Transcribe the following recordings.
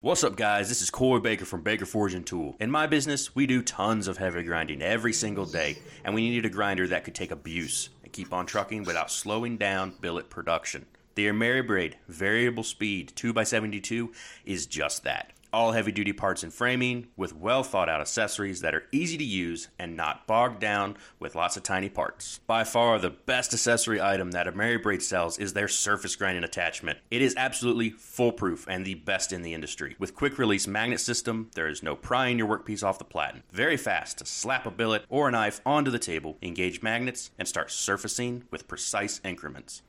What's up, guys? This is Corey Baker from Baker Forge and Tool. In my business, we do tons of heavy grinding every single day, and we needed a grinder that could take abuse and keep on trucking without slowing down billet production. The AmeriBrade variable speed 2x72 is just that all heavy duty parts and framing with well thought out accessories that are easy to use and not bogged down with lots of tiny parts. By far, the best accessory item that AmeriBrade sells is their surface grinding attachment. It is absolutely foolproof and the best in the industry. With quick release magnet system, there is no prying your workpiece off the platen. Very fast to slap a billet or a knife onto the table, engage magnets, and start surfacing with precise increments.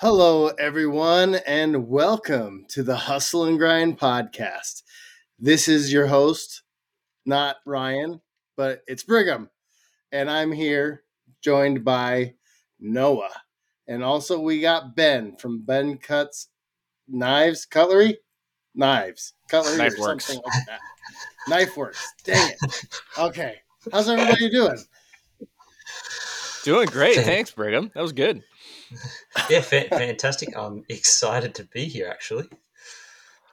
Hello, everyone, and welcome to the Hustle and Grind podcast. This is your host, not Ryan, but it's Brigham, and I'm here joined by Noah. And also, we got Ben from Ben Cutts Knives, Cutlery, Knives, Cutlery, Knife or Works. something like that. Knife Works. Dang it. Okay. How's everybody doing? Doing great. Thanks, Brigham. That was good. Yeah, fa- fantastic. I'm excited to be here. Actually,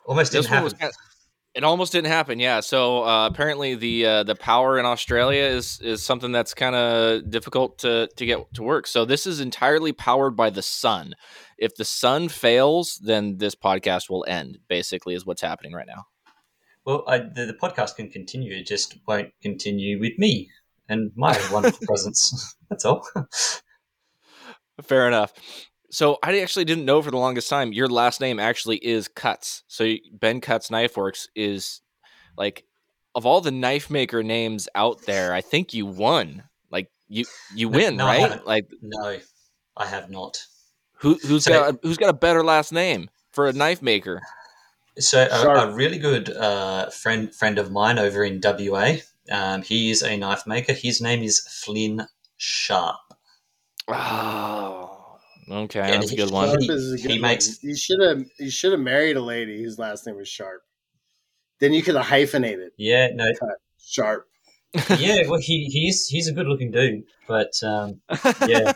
almost didn't happen. it almost didn't happen. Yeah. So uh, apparently the uh, the power in Australia is is something that's kind of difficult to to get to work. So this is entirely powered by the sun. If the sun fails, then this podcast will end. Basically, is what's happening right now. Well, I, the, the podcast can continue. It just won't continue with me and my wonderful presence. That's all. Fair enough. So I actually didn't know for the longest time your last name actually is Cutts. So Ben Cutts Knife Works is like of all the knife maker names out there, I think you won. Like you you win, no, right? Like no, I have not. who who's So- got who's got a better last name for a knife maker? So a, a really good uh, friend friend of mine over in WA. Um, he is a knife maker. His name is Flynn Sharp. Oh, okay, Yeah, that's a good one. Sharp He- is a he good makes- one. You should have. You should have married a lady whose last name was Sharp. Then you could have hyphenated Yeah, no, Sharp. yeah. Well, he he's he's a good looking dude, but um, yeah.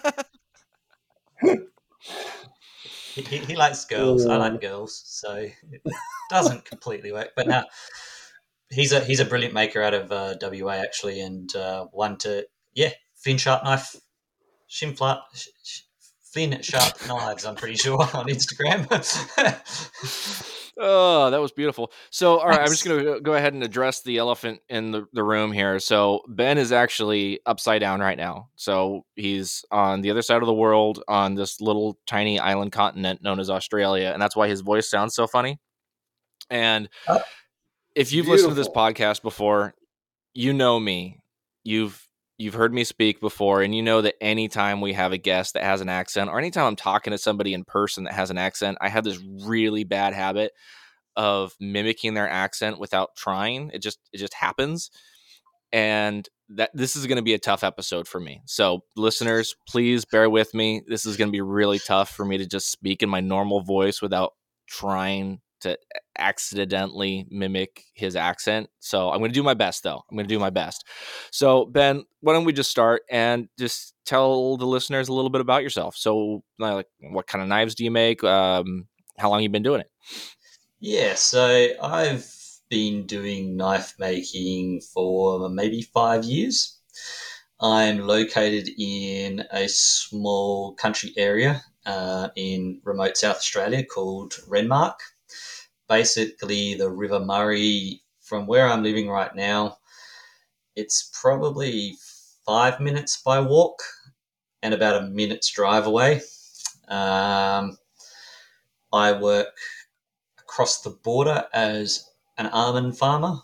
he, he, he likes girls. I like girls, so it doesn't completely work. But now he's a he's a brilliant maker out of uh, WA actually, and uh, one to yeah, Flynn Sharp knife, Shin Flat, sh- Flynn Sharp knives. I'm pretty sure on Instagram. Oh, that was beautiful. So, all right, I'm just going to go ahead and address the elephant in the, the room here. So, Ben is actually upside down right now. So, he's on the other side of the world on this little tiny island continent known as Australia. And that's why his voice sounds so funny. And Oh, if you've listened to this podcast before, you know me. You've you've heard me speak before and you know that anytime we have a guest that has an accent or anytime I'm talking to somebody in person that has an accent, I have this really bad habit of mimicking their accent without trying. It just it just happens. And that this is going to be a tough episode for me. So, listeners, please bear with me. This is going to be really tough for me to just speak in my normal voice without trying to accidentally mimic his accent. So, I'm going to do my best though. I'm going to do my best. So, Ben, why don't we just start and just tell the listeners a little bit about yourself? So, like, what kind of knives do you make? Um, how long you been doing it? Yeah, so I've been doing knife making for maybe five years. I'm located in a small country area uh, in remote South Australia called Renmark. Basically, the River Murray, from where I'm living right now, it's probably five minutes by walk and about a minute's drive away. Um, I work across the border as an almond farmer,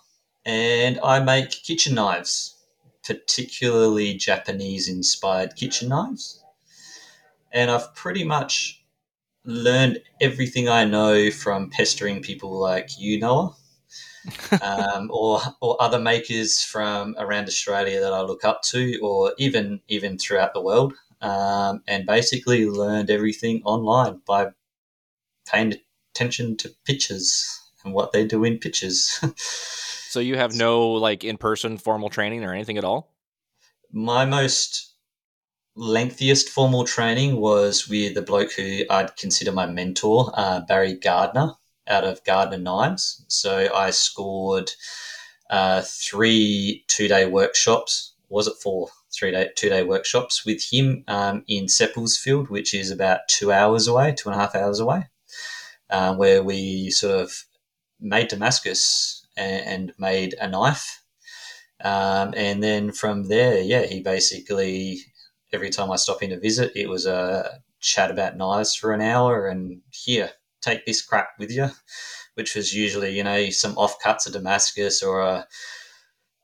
and I make kitchen knives, particularly Japanese inspired kitchen knives. And I've pretty much learned everything I know from pestering people like you, Noah, um, or or other makers from around Australia that I look up to, or even even throughout the world, um, and basically learned everything online by paying attention to pictures and what they do in pictures. so you have no like in person formal training or anything at all? My most lengthiest formal training was with the bloke who I'd consider my mentor, uh, Barry Gardner, out of Gardner Knives. So I scored uh, three two day workshops. Was it four? Three day two day workshops with him um, in Seppeltsfield, which is about two hours away, two and a half hours away, uh, where we sort of made Damascus and, and made a knife. Um, and then from there, yeah, he basically every time I stop in to visit, it was a chat about knives for an hour and here, take this crap with you, which was usually, you know, some offcuts of Damascus or a,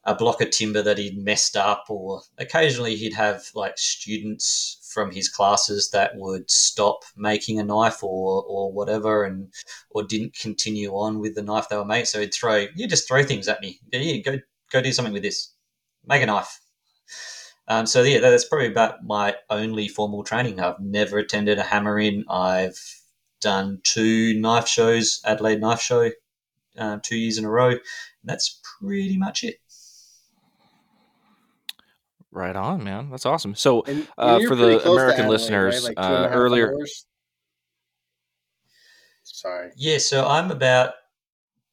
a block of timber that he'd messed up, or occasionally he'd have like students from his classes that would stop making a knife or or whatever and or didn't continue on with the knife they were making. So he'd throw you just throw things at me. Yeah, go go do something with this. Make a knife. Um, so yeah, that's probably about my only formal training. I've never attended a hammer in. I've done two knife shows, Adelaide Knife Show, uh, two years in a row. that's pretty much it. Right on, man. That's awesome. So, uh, for the American Adelaide, listeners, right? like uh, earlier. Hours? Sorry. Yeah, so I'm about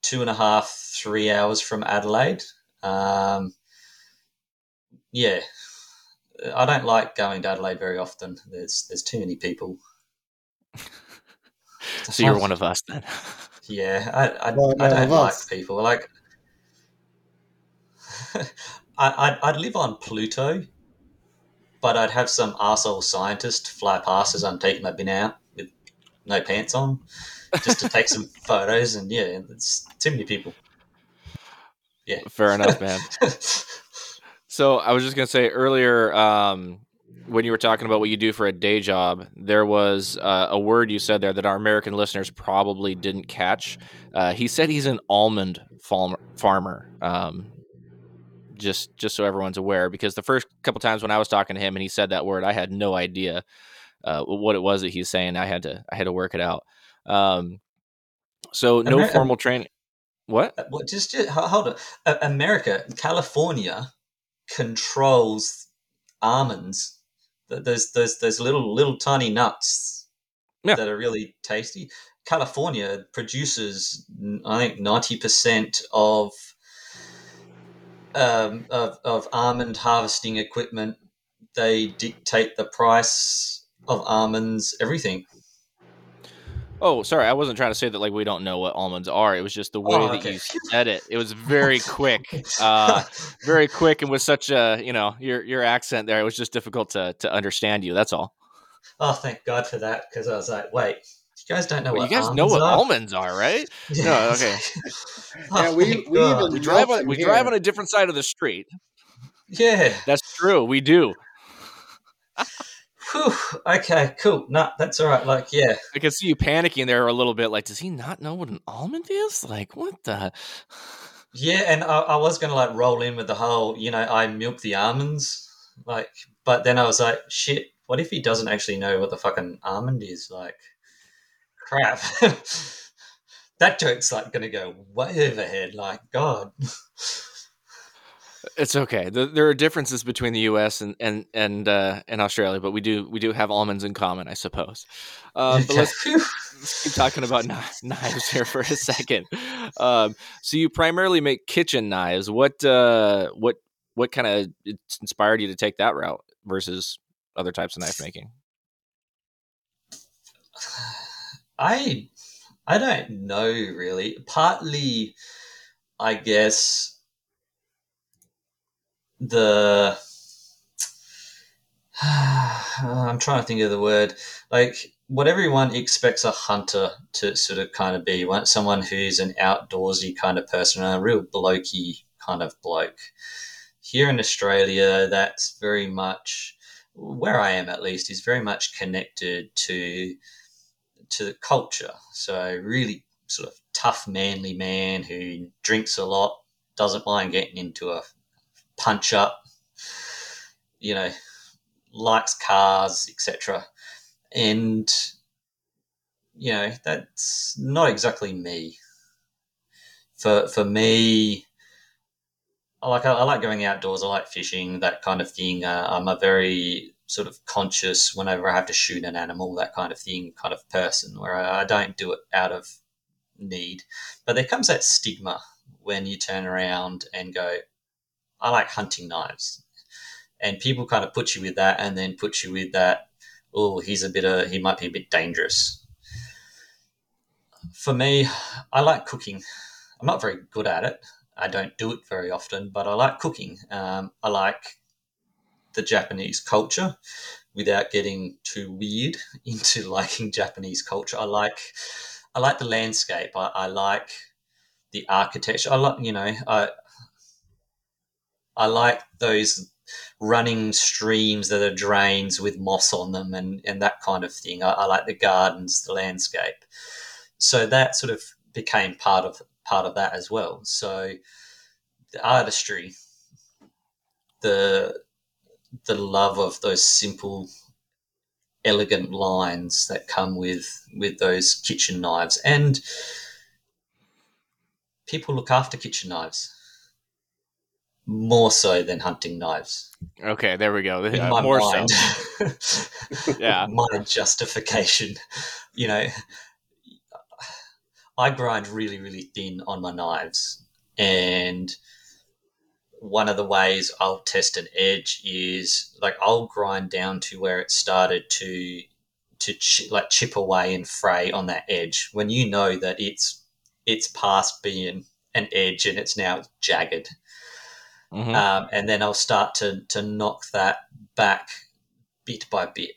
two and a half, three hours from Adelaide. Um, yeah, I don't like going to Adelaide very often. There's there's too many people. so you're one of us then. Yeah, I I, I don't like us. people. Like I I'd, I'd live on Pluto, but I'd have some asshole scientist fly past as I'm taking my bin out with no pants on, just to take some photos. And yeah, it's too many people. Yeah, fair enough, man. So I was just gonna say earlier, um, when you were talking about what you do for a day job, there was uh, a word you said there that our American listeners probably didn't catch. Uh, he said he's an almond farmer. Um, just just so everyone's aware, because the first couple times when I was talking to him and he said that word, I had no idea uh, what it was that he's saying. I had to I had to work it out. Um, so no formal training. What? Uh, well, just, just hold on. America, California controls almonds. There's there's there's little little tiny nuts yeah. that are really tasty. California produces, I think, ninety percent of, um, of of almond harvesting equipment. They dictate the price of almonds, everything. Oh, sorry, I wasn't trying to say that like we don't know what almonds are. It was just the way oh, that you said it. It was very quick, uh, very quick, and with such a you know your your accent there, it was just difficult to to understand you. That's all. Oh, thank God for that, because I was like, wait, you guys don't know well, what you guys know what are? almonds are, right? Yeah. No, okay. oh, yeah, we we, we drive on we here. drive on a different side of the street. Yeah, that's true. We do. Whew, okay, cool. No, that's all right. Like, yeah. I can see you panicking there a little bit. Like, does he not know what an almond is? Like, what the? Yeah, and I, I was going to like roll in with the whole, you know, I milk the almonds. Like, but then I was like, shit, what if he doesn't actually know what the fucking almond is? Like, crap. that joke's like going to go way overhead. Like, God. It's okay. The, there are differences between the U.S. and and and uh, and Australia, but we do we do have almonds in common, I suppose. Uh, but let's, let's, keep talking about knives here for a second. Um, so you primarily make kitchen knives. What uh, what what kind of inspired you to take that route versus other types of knife making? I I don't know really. Partly, I guess the I'm trying to think of the word. Like what everyone expects a hunter to sort of kind of be. Someone who's an outdoorsy kind of person a real blokey kind of bloke. Here in Australia that's very much where I am at least is very much connected to to the culture. So really sort of tough, manly man who drinks a lot, doesn't mind getting into a punch up, you know, likes cars, etc. And you know, that's not exactly me. For for me, I like I like going outdoors. I like fishing, that kind of thing. Uh, I'm a very sort of conscious whenever I have to shoot an animal, that kind of thing, kind of person. Where I, I don't do it out of need, but there comes that stigma when you turn around and go, "I like hunting knives," and people kind of put you with that, and then put you with that. Oh, he's a bit of he might be a bit dangerous. For me, I like cooking. I'm not very good at it. I don't do it very often, but I like cooking. Um, I like the Japanese culture without getting too weird into liking Japanese culture. I like I like the landscape. I, I like the architecture. I like you know I I like those running streams that are drains with moss on them and, and that kind of thing. I, I like the gardens, the landscape. So that sort of became part of part of that as well. So the artistry, the the love of those simple, elegant lines that come with with those kitchen knives, and people look after kitchen knives more so than hunting knives. Okay, there we go. In my more mind, so. Yeah. my justification, you know, I grind really, really thin on my knives, and one of the ways I'll test an edge is like I'll grind down to where it started to to ch- like chip away and fray on that edge when you know that it's it's past being an edge and it's now jagged Mhm. um, and then I'll start to to knock that back bit by bit.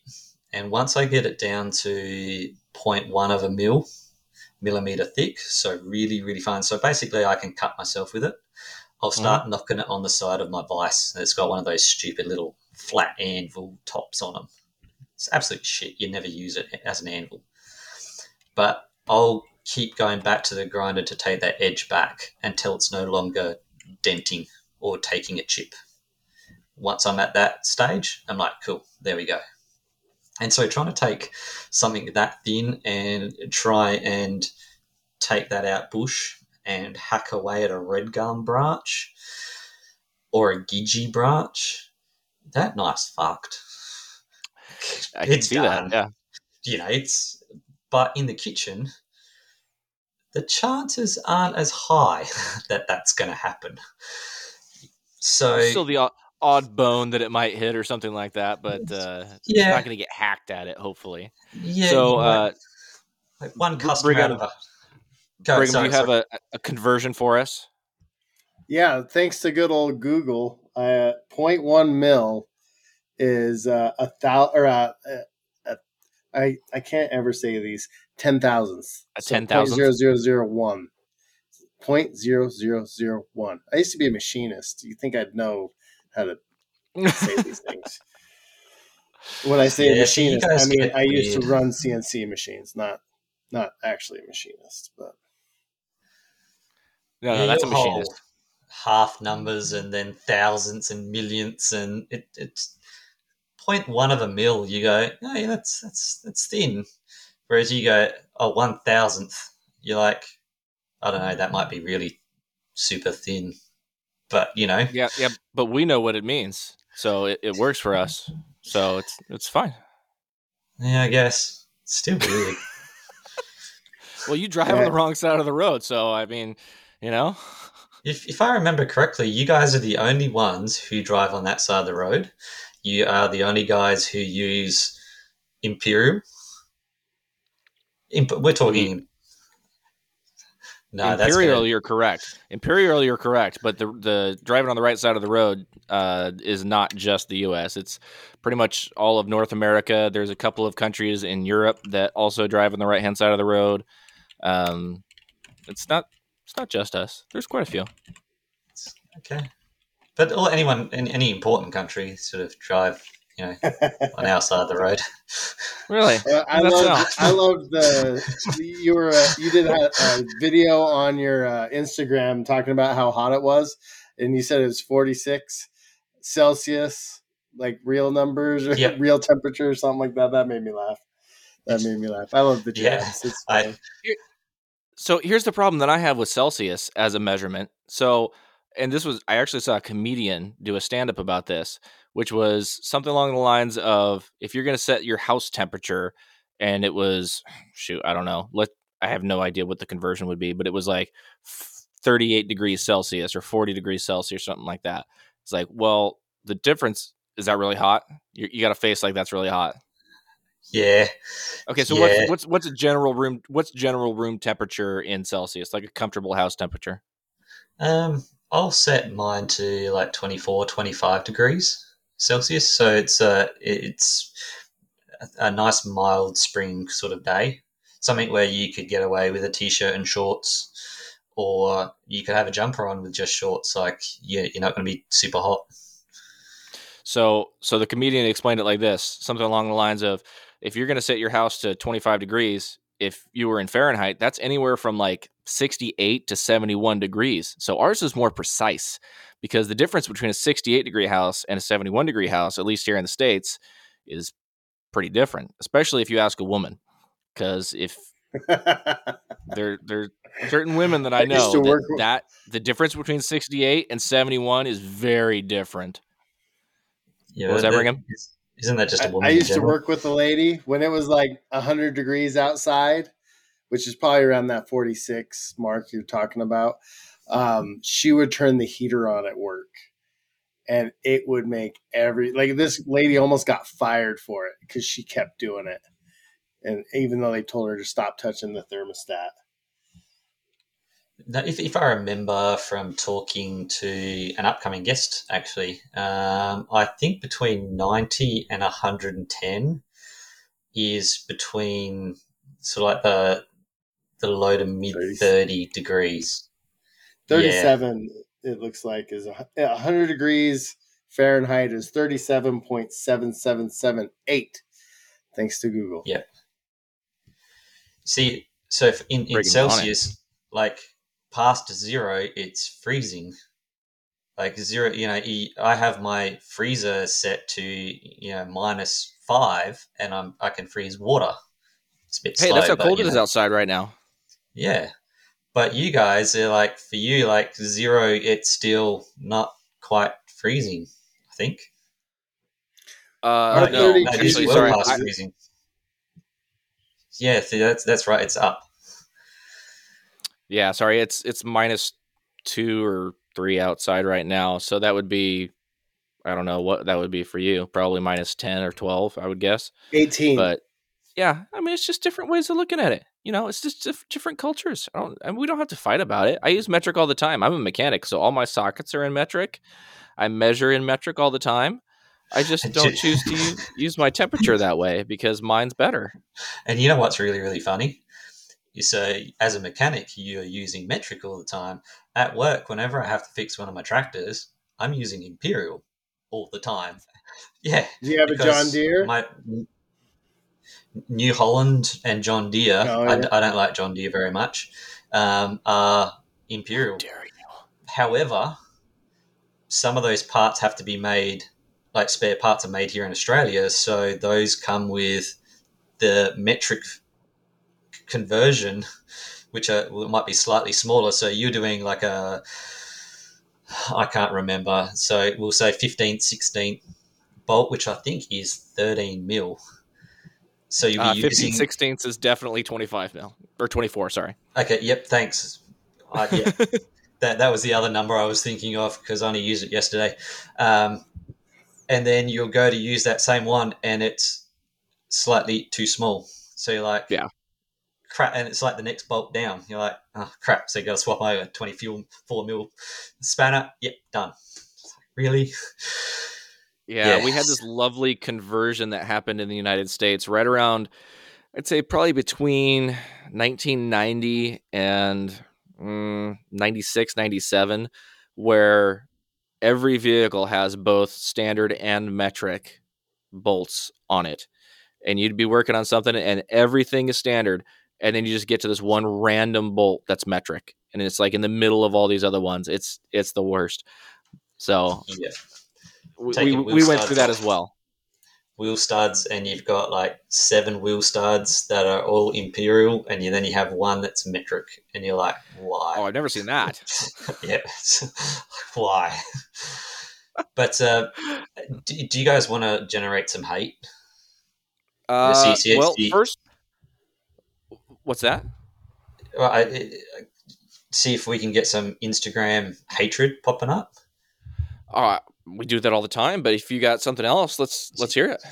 And once I get it down to 0.1 of a mil, millimeter thick, so really really fine. So basically, I can cut myself with it. I'll start knocking it on the side of my vise. It's got one of those stupid little flat anvil tops on them. It's absolute shit. You never use it as an anvil. But I'll keep going back to the grinder to take that edge back until it's no longer denting or taking a chip. Once I'm at that stage, I'm like, cool, there we go. And so trying to take something that thin and try and take that out bush and hack away at a red gum branch or a gidgee branch, that knife's fucked. I can It's see done. that. Yeah. You know, it's but in the kitchen, the chances aren't as high that that's going to happen. So Still the odd, odd bone that it might hit or something like that, but uh, it's Yeah. not going to get hacked at it. Hopefully. yeah, so, uh, like one customer Brigham- out of. Go, Brigham, sorry, do you have a, a conversion for us? Yeah, thanks to good old Google, uh, 0.1 mil is uh, a thousand or uh, uh, I I can't ever say these ten thousandths. A So 10,000th? 0.0001. 0.0001. I used to be a machinist. You think I'd know how to say these things? When I say Yeah, see, you machinist, I mean I used to run CNC machines, not not actually a machinist, but no, no, Yeah, that's a machinist. Half numbers and then thousandths and millionths and it, it's point one of a mil. You go, oh yeah, that's that's that's thin. Whereas you go, a oh, one thousandth. You're like, I don't know, that might be really super thin. But you know, Yeah, yeah, but we know what it means, so it, it works for us. So it's it's fine. yeah, I guess it's still weird. Well, you drive Yeah. on the wrong side of the road, so I mean, you know, If, if I remember correctly, you guys are the only ones who drive on that side of the road. You are the only guys who use Imperial. Imp- we're talking. Mm. No, Imperial, you're correct. Imperial, you're correct. But the the driving on the right side of the road uh, is not just the U.S. It's pretty much all of North America. There's a couple of countries in Europe that also drive on the right hand side of the road. Um, it's not it's not just us. There's quite a few. okay. But all, anyone in any important country sort of drive you know, on our side of the road. Really? Uh, I That's love. I love the you were uh, you did a, a video on your uh, Instagram talking about how hot it was, and you said it was forty six Celsius, like real numbers or Yep. real temperature or something like that. That made me laugh. That made me laugh. I love the Yeah, I- So here's the problem that I have with Celsius as a measurement. So, and this was, I actually saw a comedian do a stand up about this, which was something along the lines of if you're going to set your house temperature and it was, shoot, I don't know, let, I have no idea what the conversion would be, but it was like 38 degrees Celsius or 40 degrees Celsius, or something like that. It's like, well, the difference is that really hot? You, you got a face like that's really hot. Yeah, Okay, so Yeah. what's what's what's a general room what's general room temperature in Celsius, like a comfortable house temperature? um, I'll set mine to like 24, 25 degrees Celsius. So it's uh, it's a, a nice mild spring sort of day. Something where you could get away with a t-shirt and shorts, or you could have a jumper on with just shorts. Like you you're not going to be super hot. So so the comedian explained it like this, something along the lines of if you're going to set your house to 25 degrees, if you were in Fahrenheit, that's anywhere from like 68 to 71 degrees. So ours is more precise because the difference between a 68 degree house and a 71 degree house, at least here in the states, is pretty different, especially if you ask a woman. Because if there there are certain women that I I know to that, with- that the difference between 68 and 71 is very different. Yeah, What was that, but Brigham? is- Isn't that just a I, woman? I in used to work with a lady when it was like 100 degrees outside, which is probably around that 46 mark you're talking about. Um, she would turn the heater on at work and it would make every like this lady almost got fired for it because she kept doing it. And even though they told her to stop touching the thermostat. Now, if, if I remember from talking to an upcoming guest, actually, um, I think between 90 and 110 is between sort of like the the low to mid 30 degrees. 37 it looks like is a, 100 degrees Fahrenheit is 37.7778 thanks to Google. Yeah. See, so if in, in Brigham. Celsius, like past zero, it's freezing. Like zero, you know, I have my freezer set to you know minus five, and I'm I can freeze water. It's a bit Hey, slow, that's how but, cold you it is know, outside right now. Yeah, but you guys are like for you like zero, it's still not quite freezing. I think. Uh, Our no, 30 no, actually, well sorry. past I, freezing. Yeah, see, that's that's right. It's up. Yeah, sorry. It's it's minus two or three outside right now, so that would be, I don't know what that would be for you. Probably minus ten or twelve, I would guess. 18. But yeah, I mean, it's just different ways of looking at it. You know, it's just dif- different cultures. I don't, and we don't have to fight about it. I use metric all the time. I'm a mechanic, so all my sockets are in metric. I measure in metric all the time. I just don't choose to use, use my temperature that way because mine's better. And you know what's really, really funny? You say, as a mechanic, you're using metric all the time. At work, whenever I have to fix one of my tractors, I'm using imperial all the time. Yeah. Do you have a John because Deere? My New Holland and John Deere, Oh, I, yeah. I don't like John Deere very much, um, are imperial. Dare? However, some of those parts have to be made, like spare parts are made here in Australia, so those come with the metric conversion, which are, might be slightly smaller. So you're doing like a, I can't remember. So we'll say 15, 16 bolt, which I think is 13 mil. So you'll be Uh, using 15 sixteenths is definitely 25 mil or 24, sorry. Okay. Yep. Thanks. Uh, yeah, that that was the other number I was thinking of because I only used it yesterday. Um, and then you'll go to use that same one, and it's slightly too small. So you're like, Yeah. Crap, and it's like the next bolt down. You're like, oh crap. So you got to swap over twenty fuel four mil spanner. Yep, done. Really? Yeah, we had this lovely conversion that happened in the United States right around, I'd say probably between 1990 and mm, 96, 97, where every vehicle has both standard and metric bolts on it, and you'd be working on something, and everything is standard, and then you just get to this one random bolt that's metric, and it's like in the middle of all these other ones. It's it's the worst. So Yeah. we, Taking we, we went through that as well. Wheel studs, and you've got like seven wheel studs that are all imperial, and you, then you have one that's metric, and you're like, why? Oh, I've never seen that. yeah, why? But uh, do, do you guys want to generate some hate? Uh, well, first, what's that? Well, I, I- see if we can get some Instagram hatred popping up. Uh, we do that all the time, but if you got something else, let's let's hear it.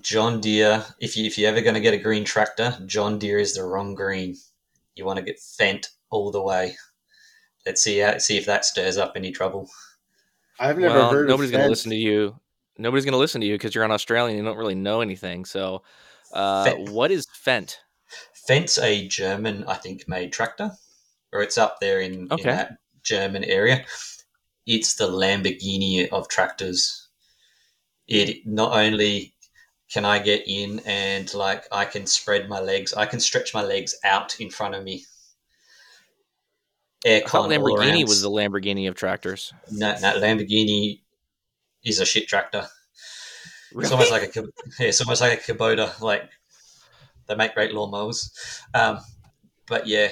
John Deere, if you if you're ever going to get a green tractor, John Deere is the wrong green. You want to get Fendt all the way. Let's see how, see if that stirs up any trouble. I've never well, heard. nobody's going to listen to you. Nobody's going to listen to you because you're an Australian. And you don't really know anything. So, uh, what is Fendt? Fendt's a German, I think, made tractor, or it's up there in, Okay. in that German area. It's the Lamborghini of tractors. It not only can I get in and like I can spread my legs, I can stretch my legs out in front of me. I thought Aircon Lamborghini was the Lamborghini of tractors. no, no, Lamborghini is a shit tractor. It's almost like a yeah, it's almost like a Kubota. Like they make great lawnmowers, um, but yeah,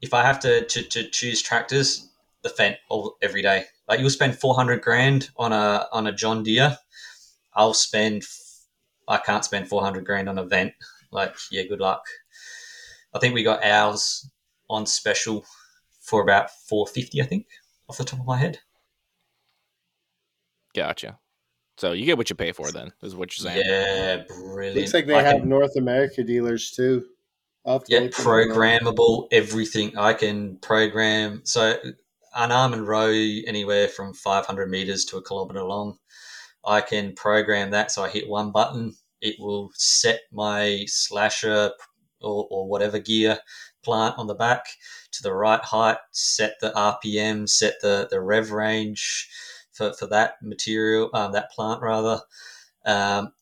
if I have to, to, to choose tractors, the Fendt all every day. Like you'll spend four hundred grand on a on a John Deere. I'll spend. I can't spend four hundred grand on a Fendt. Like yeah, good luck. I think we got ours on special for about four fifty. I think off the top of my head. Gotcha. So you get what you pay for, then, is what you're saying. Yeah, brilliant. Looks like they I have can- North America dealers too. I'll have to Yeah, look into programmable, everything. I can program. So, an arm and row anywhere from 500 meters to a kilometer long. I can program that. So, I hit one button, it will set my slasher or, or whatever gear plant on the back to the right height, set the RPM, set the, the rev range for, for that material, um, that plant rather. Um,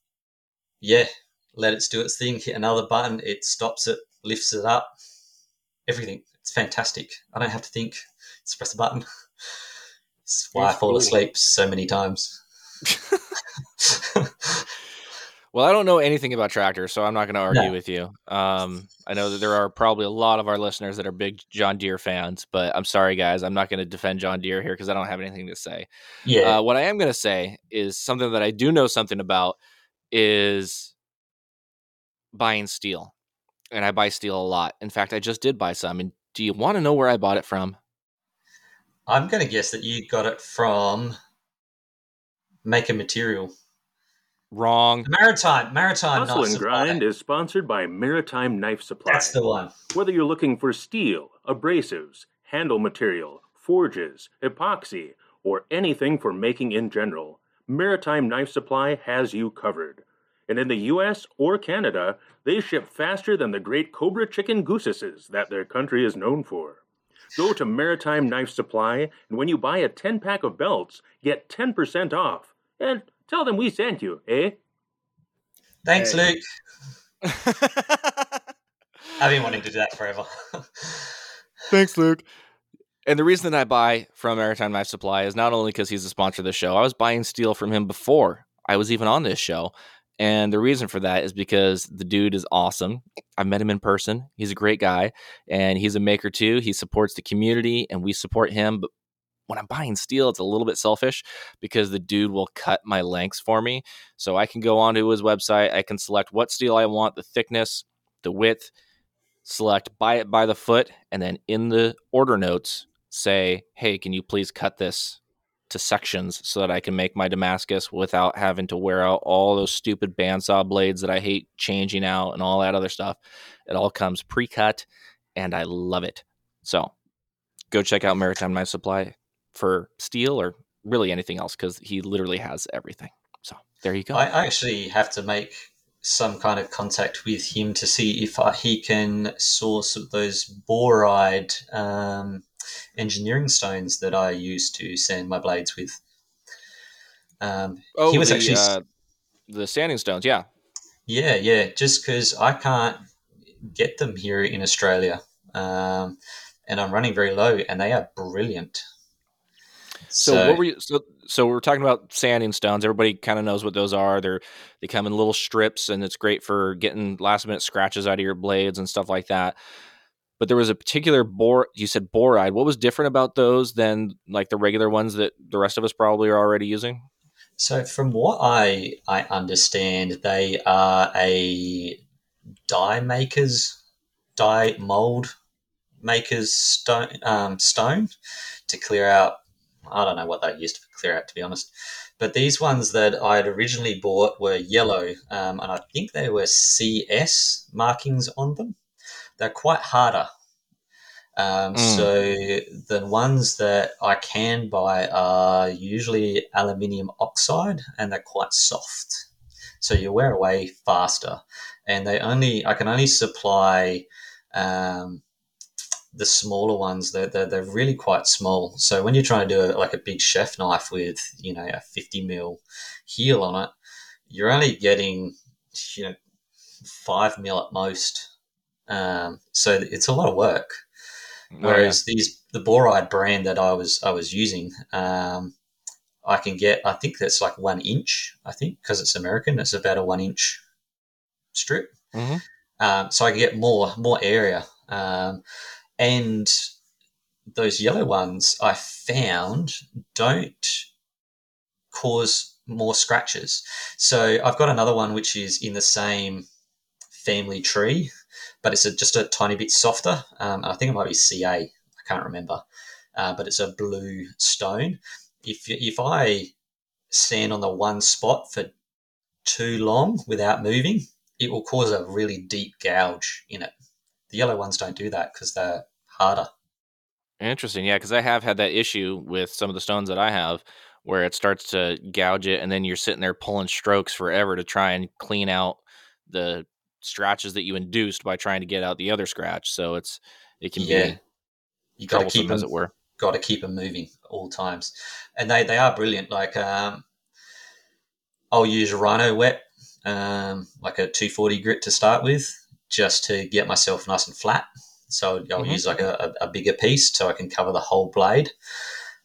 yeah, let it do its thing, hit another button, it stops it, lifts it up, everything. It's fantastic. I don't have to think. Just press a button. It's why I fall cool. asleep so many times. Well, I don't know anything about tractors, so I'm not going to argue No. with you. Um, I know that there are probably a lot of our listeners that are big John Deere fans, but I'm sorry, guys. I'm not going to defend John Deere here because I don't have anything to say. yeah. Uh, what I am going to say is something that I do know something about is buying steel. And I buy steel a lot. In fact, I just did buy some. And do you want to know where I bought it from? I'm going to guess that you got it from Maker Material. Wrong. Maritime. Maritime Hustle and Supply. Grind is sponsored by Maritime Knife Supply. That's the one. Whether you're looking for steel, abrasives, handle material, forges, epoxy, or anything for making in general, Maritime Knife Supply has you covered. And in the US or Canada, they ship faster than the great Cobra chicken goosesses that their country is known for. Go to Maritime Knife Supply, and when you buy a 10 pack of belts, get 10% off. And tell them we sent you, eh? Thanks, Hey. Luke. I've been wanting to do that forever. Thanks, Luke. And the reason that I buy from Maritime Knife Supply is not only because he's a sponsor of the show. I was buying steel from him before I was even on this show. And the reason for that is because the dude is awesome. I've met him in person. He's a great guy and he's a maker too. He supports the community and we support him. But when I'm buying steel, it's a little bit selfish because the dude will cut my lengths for me. So I can go onto his website. I can select what steel I want, the thickness, the width, select buy it by the foot, and then in the order notes say, hey, can you please cut this to sections so that I can make my Damascus without having to wear out all those stupid bandsaw blades that I hate changing out and all that other stuff. It all comes pre cut and I love it. So go check out Maritime Knife Supply for steel or really anything else because he literally has everything. So there you go. I actually have to make some kind of contact with him to see if uh, he can source those boride um, engineering stones that I use to sand my blades with. Um, oh, he was the, actually uh, The sanding stones, yeah. Yeah, yeah. Just because I can't get them here in Australia, um, and I'm running very low, and they are brilliant. So, so, what were you? So, so we're talking about sanding stones. Everybody kind of knows what those are. They're they come in little strips, and it's great for getting last minute scratches out of your blades and stuff like that. But there was a particular bore. You said boride. What was different about those than like the regular ones that the rest of us probably are already using? So, from what I I understand, they are a die makers, die mold makers stone um, stone to clear out I don't know what they used to clear out, to be honest. But these ones that I had originally bought were yellow, um, and I think they were CS markings on them. They're quite harder. Um, mm. So the ones that I can buy are usually aluminium oxide, and they're quite soft. So you wear away faster, and they only I can only supply um, the smaller ones, they're, they're, they're, really quite small. So when you're trying to do a, like a big chef knife with, you know, a 50 mil heel on it, you're only getting, you know, five mil at most. Um, so it's a lot of work. Oh, Whereas yeah. these, the Boride brand that I was, I was using, um, I can get, I think that's like one inch, I think, because it's American, it's about a one inch strip. Mm-hmm. Um, so I can get more, more area. Um, and those yellow ones I found don't cause more scratches. So I've got another one which is in the same family tree, but it's a, just a tiny bit softer. Um, I think it might be CA. I can't remember, uh, but it's a blue stone. If if I stand on the one spot for too long without moving, it will cause a really deep gouge in it. The yellow ones don't do that because they're harder. Interesting, yeah, because I have had that issue with some of the stones that I have, where it starts to gouge it, and then you're sitting there pulling strokes forever to try and clean out the scratches that you induced by trying to get out the other scratch. So it's it can yeah. be you got to keep them, as it were. Got to keep them moving all times, and they they are brilliant. Like um, I'll use Rhino wet, um, like a 240 grit to start with, just to get myself nice and flat so I'll mm-hmm. use like a, a, bigger piece so I can cover the whole blade.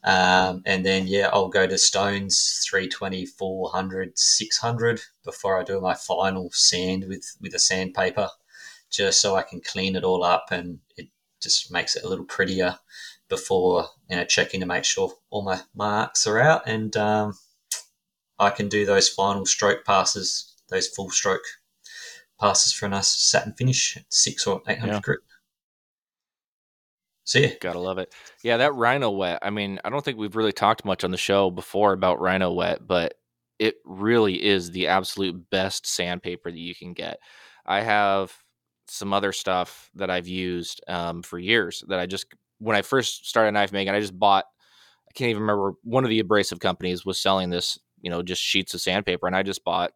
Um, and then, yeah, I'll go to stones 320, 400, 600 before I do my final sand with, with a sandpaper, just so I can clean it all up and it just makes it a little prettier before, you know, checking to make sure all my marks are out. And um, I can do those final stroke passes, those full stroke passes for a nice satin finish six or 800 yeah. grit. See, gotta love it. Yeah, that Rhino Wet. I mean, I don't think we've really talked much on the show before about Rhino Wet, but it really is the absolute best sandpaper that you can get. I have some other stuff that I've used um, for years that I just when I first started knife making, I just bought. I can't even remember one of the abrasive companies was selling this, you know, just sheets of sandpaper, and I just bought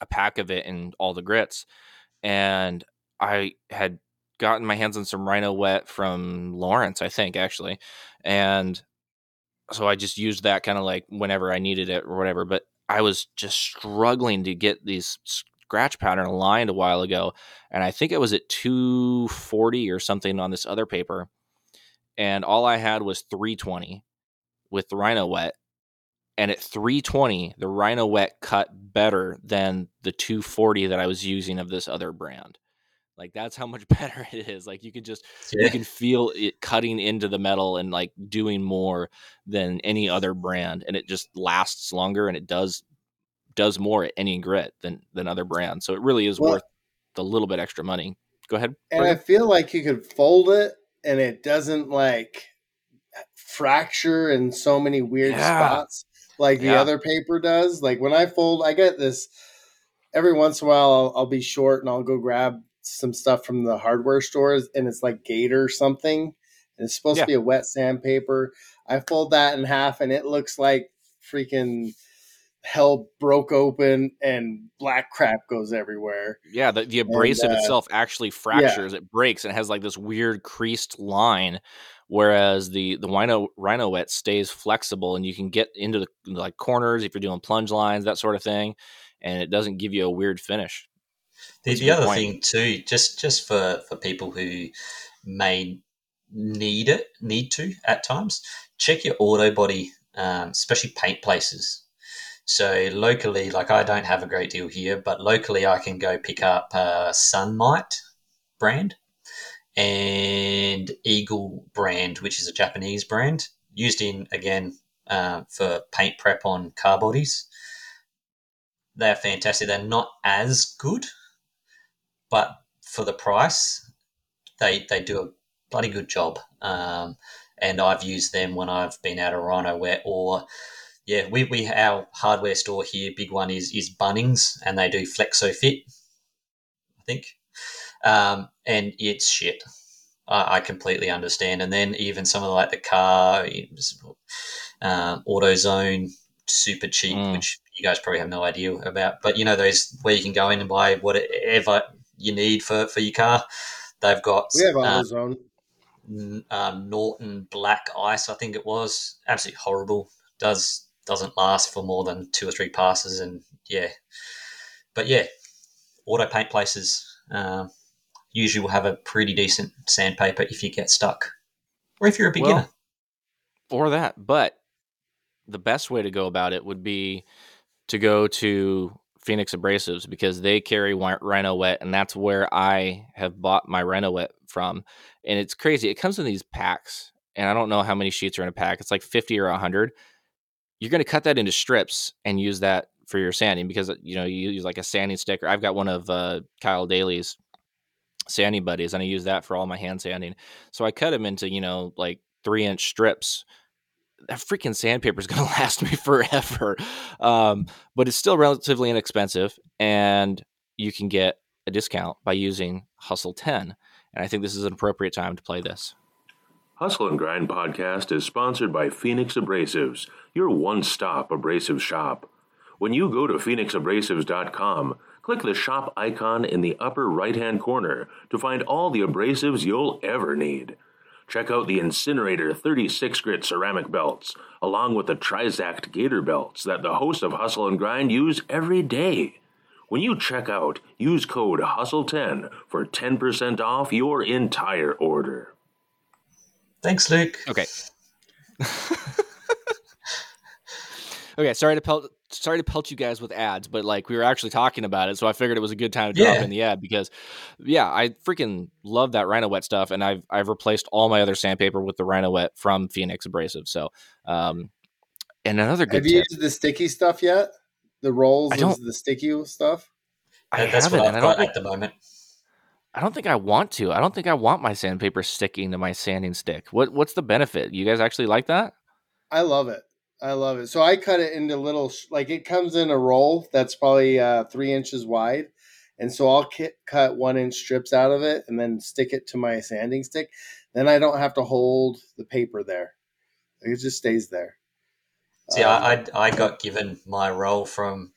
a pack of it and all the grits, and I had gotten my hands on some Rhino Wet from Lawrence, I think actually, and so I just used that kind of like whenever I needed it or whatever. But I was just struggling to get these scratch pattern aligned a while ago, and I think it was at 240 or something on this other paper, and all I had was 320 with the Rhino Wet. And at 320, the Rhino Wet cut better than the 240 that I was using of this other brand. Like that's how much better it is. Like you can just yeah. you can feel it cutting into the metal and like doing more than any other brand, and it just lasts longer and it does does more at any grit than than other brands. So it really is well, worth the little bit extra money. Go ahead. And I feel like you could fold it and it doesn't like fracture in so many weird yeah. spots like the other paper does. Like when I fold, I get this every once in a while. I'll, I'll be short and I'll go grab some stuff from the hardware stores and it's like Gator something. And it's supposed yeah. to be a wet sandpaper. I fold that in half and it looks like freaking hell broke open and black crap goes everywhere. Yeah, the, the abrasive and, uh, itself actually fractures. Yeah. It breaks and it has like this weird creased line. Whereas the the rhino rhino wet stays flexible and you can get into the like corners if you're doing plunge lines, that sort of thing and it doesn't give you a weird finish. The, the other point. thing too, just just for for people who may need it, need to at times, check your auto body, um, especially paint places. So locally, like I don't have a great deal here, but locally I can go pick up uh, Sunmight brand and Eagle brand, which is a Japanese brand used in again uh, for paint prep on car bodies. They're fantastic. They're not as good, but for the price, they they do a bloody good job. Um, and I've used them when I've been out of Rhynowet or yeah, we, we our hardware store here, big one is is Bunnings, and they do Flexovit, I think, um, and it's shit. I, I completely understand. And then even some of the, like the car, um, AutoZone, super cheap, Mm. which you guys probably have no idea about. But you know those where you can go in and buy whatever you need for for your car. They've got We have uh, AutoZone. N- um, Norton Black Ice, I think it was. Absolutely horrible. Does doesn't last for more than two or three passes, and yeah, but yeah, auto paint places um, usually will have a pretty decent sandpaper if you get stuck, or if you're a beginner. Well, or that. But the best way to go about it would be to go to Phoenix Abrasives because they carry Rhynowet, and that's where I have bought my Rhynowet from. And it's crazy. It comes in these packs, and I don't know how many sheets are in a pack. It's like 50 or 100. You're going to cut that into strips and use that for your sanding because you know you use like a sanding sticker. I've got one of uh, Kyle Daly's sanding buddies, and I use that for all my hand sanding. So I cut them into you know like three inch strips. That freaking sandpaper is going to last me forever, um, but it's still relatively inexpensive, and you can get a discount by using Hustle Ten. And I think this is an appropriate time to play this. Hustle and Grind podcast is sponsored by Phoenix Abrasives, your one stop abrasive shop. When you go to phoenixabrasives.com, click the shop icon in the upper right hand corner to find all the abrasives you'll ever need. Check out the Incinerator 36 grit ceramic belts, along with the Trizact Gator belts that the hosts of Hustle and Grind use every day. When you check out, use code HUSTLE10 for 10% off your entire order. Thanks, Luke. Okay. okay. Sorry to pelt. Sorry to pelt you guys with ads, but like we were actually talking about it, so I figured it was a good time to drop Yeah. in the ad because, yeah, I freaking love that Rhynowet stuff, and I've I've replaced all my other sandpaper with the Rhynowet from Phoenix Abrasive. So, um, and another good Have you tip, used the sticky stuff yet? The rolls I don't- the sticky stuff? I That's haven't, what I've I don't got at the moment. I don't think I want to. I don't think I want my sandpaper sticking to my sanding stick. What what's the benefit? You guys actually like that? I love it. I love it. So I cut it into little, like it comes in a roll that's probably uh, three inches wide. And so I'll cut one inch strips out of it and then stick it to my sanding stick. Then I don't have to hold the paper there. It just stays there. See, Um, I, I I got given my roll from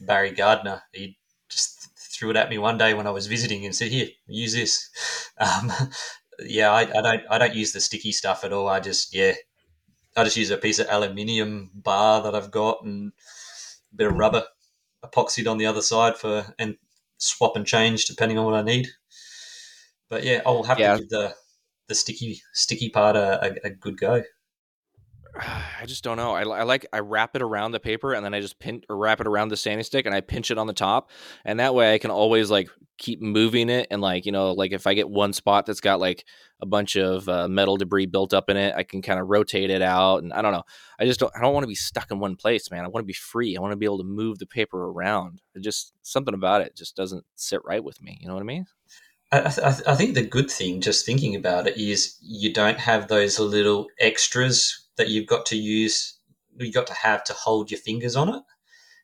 Barry Gardner. He just threw it at me one day when I was visiting and said, "Here, use this." Um, yeah, I, I don't I don't use the sticky stuff at all. I just yeah, I just use a piece of aluminium bar that I've got and a bit of rubber epoxied on the other side for and swap and change depending on what I need. But yeah, I'll have Yeah. to give the the sticky sticky part a, a, a good go. I just don't know. I, I like I wrap it around the paper and then I just pin or wrap it around the sanding stick and I pinch it on the top and that way I can always like keep moving it and like you know like if I get one spot that's got like a bunch of uh, metal debris built up in it I can kind of rotate it out and I don't know. I just don't I don't want to be stuck in one place, man. I want to be free. I want to be able to move the paper around. It just something about it just doesn't sit right with me. You know what I mean? I, I, I think the good thing, just thinking about it, is you don't have those little extras that you've got to use, you've got to have to hold your fingers on it.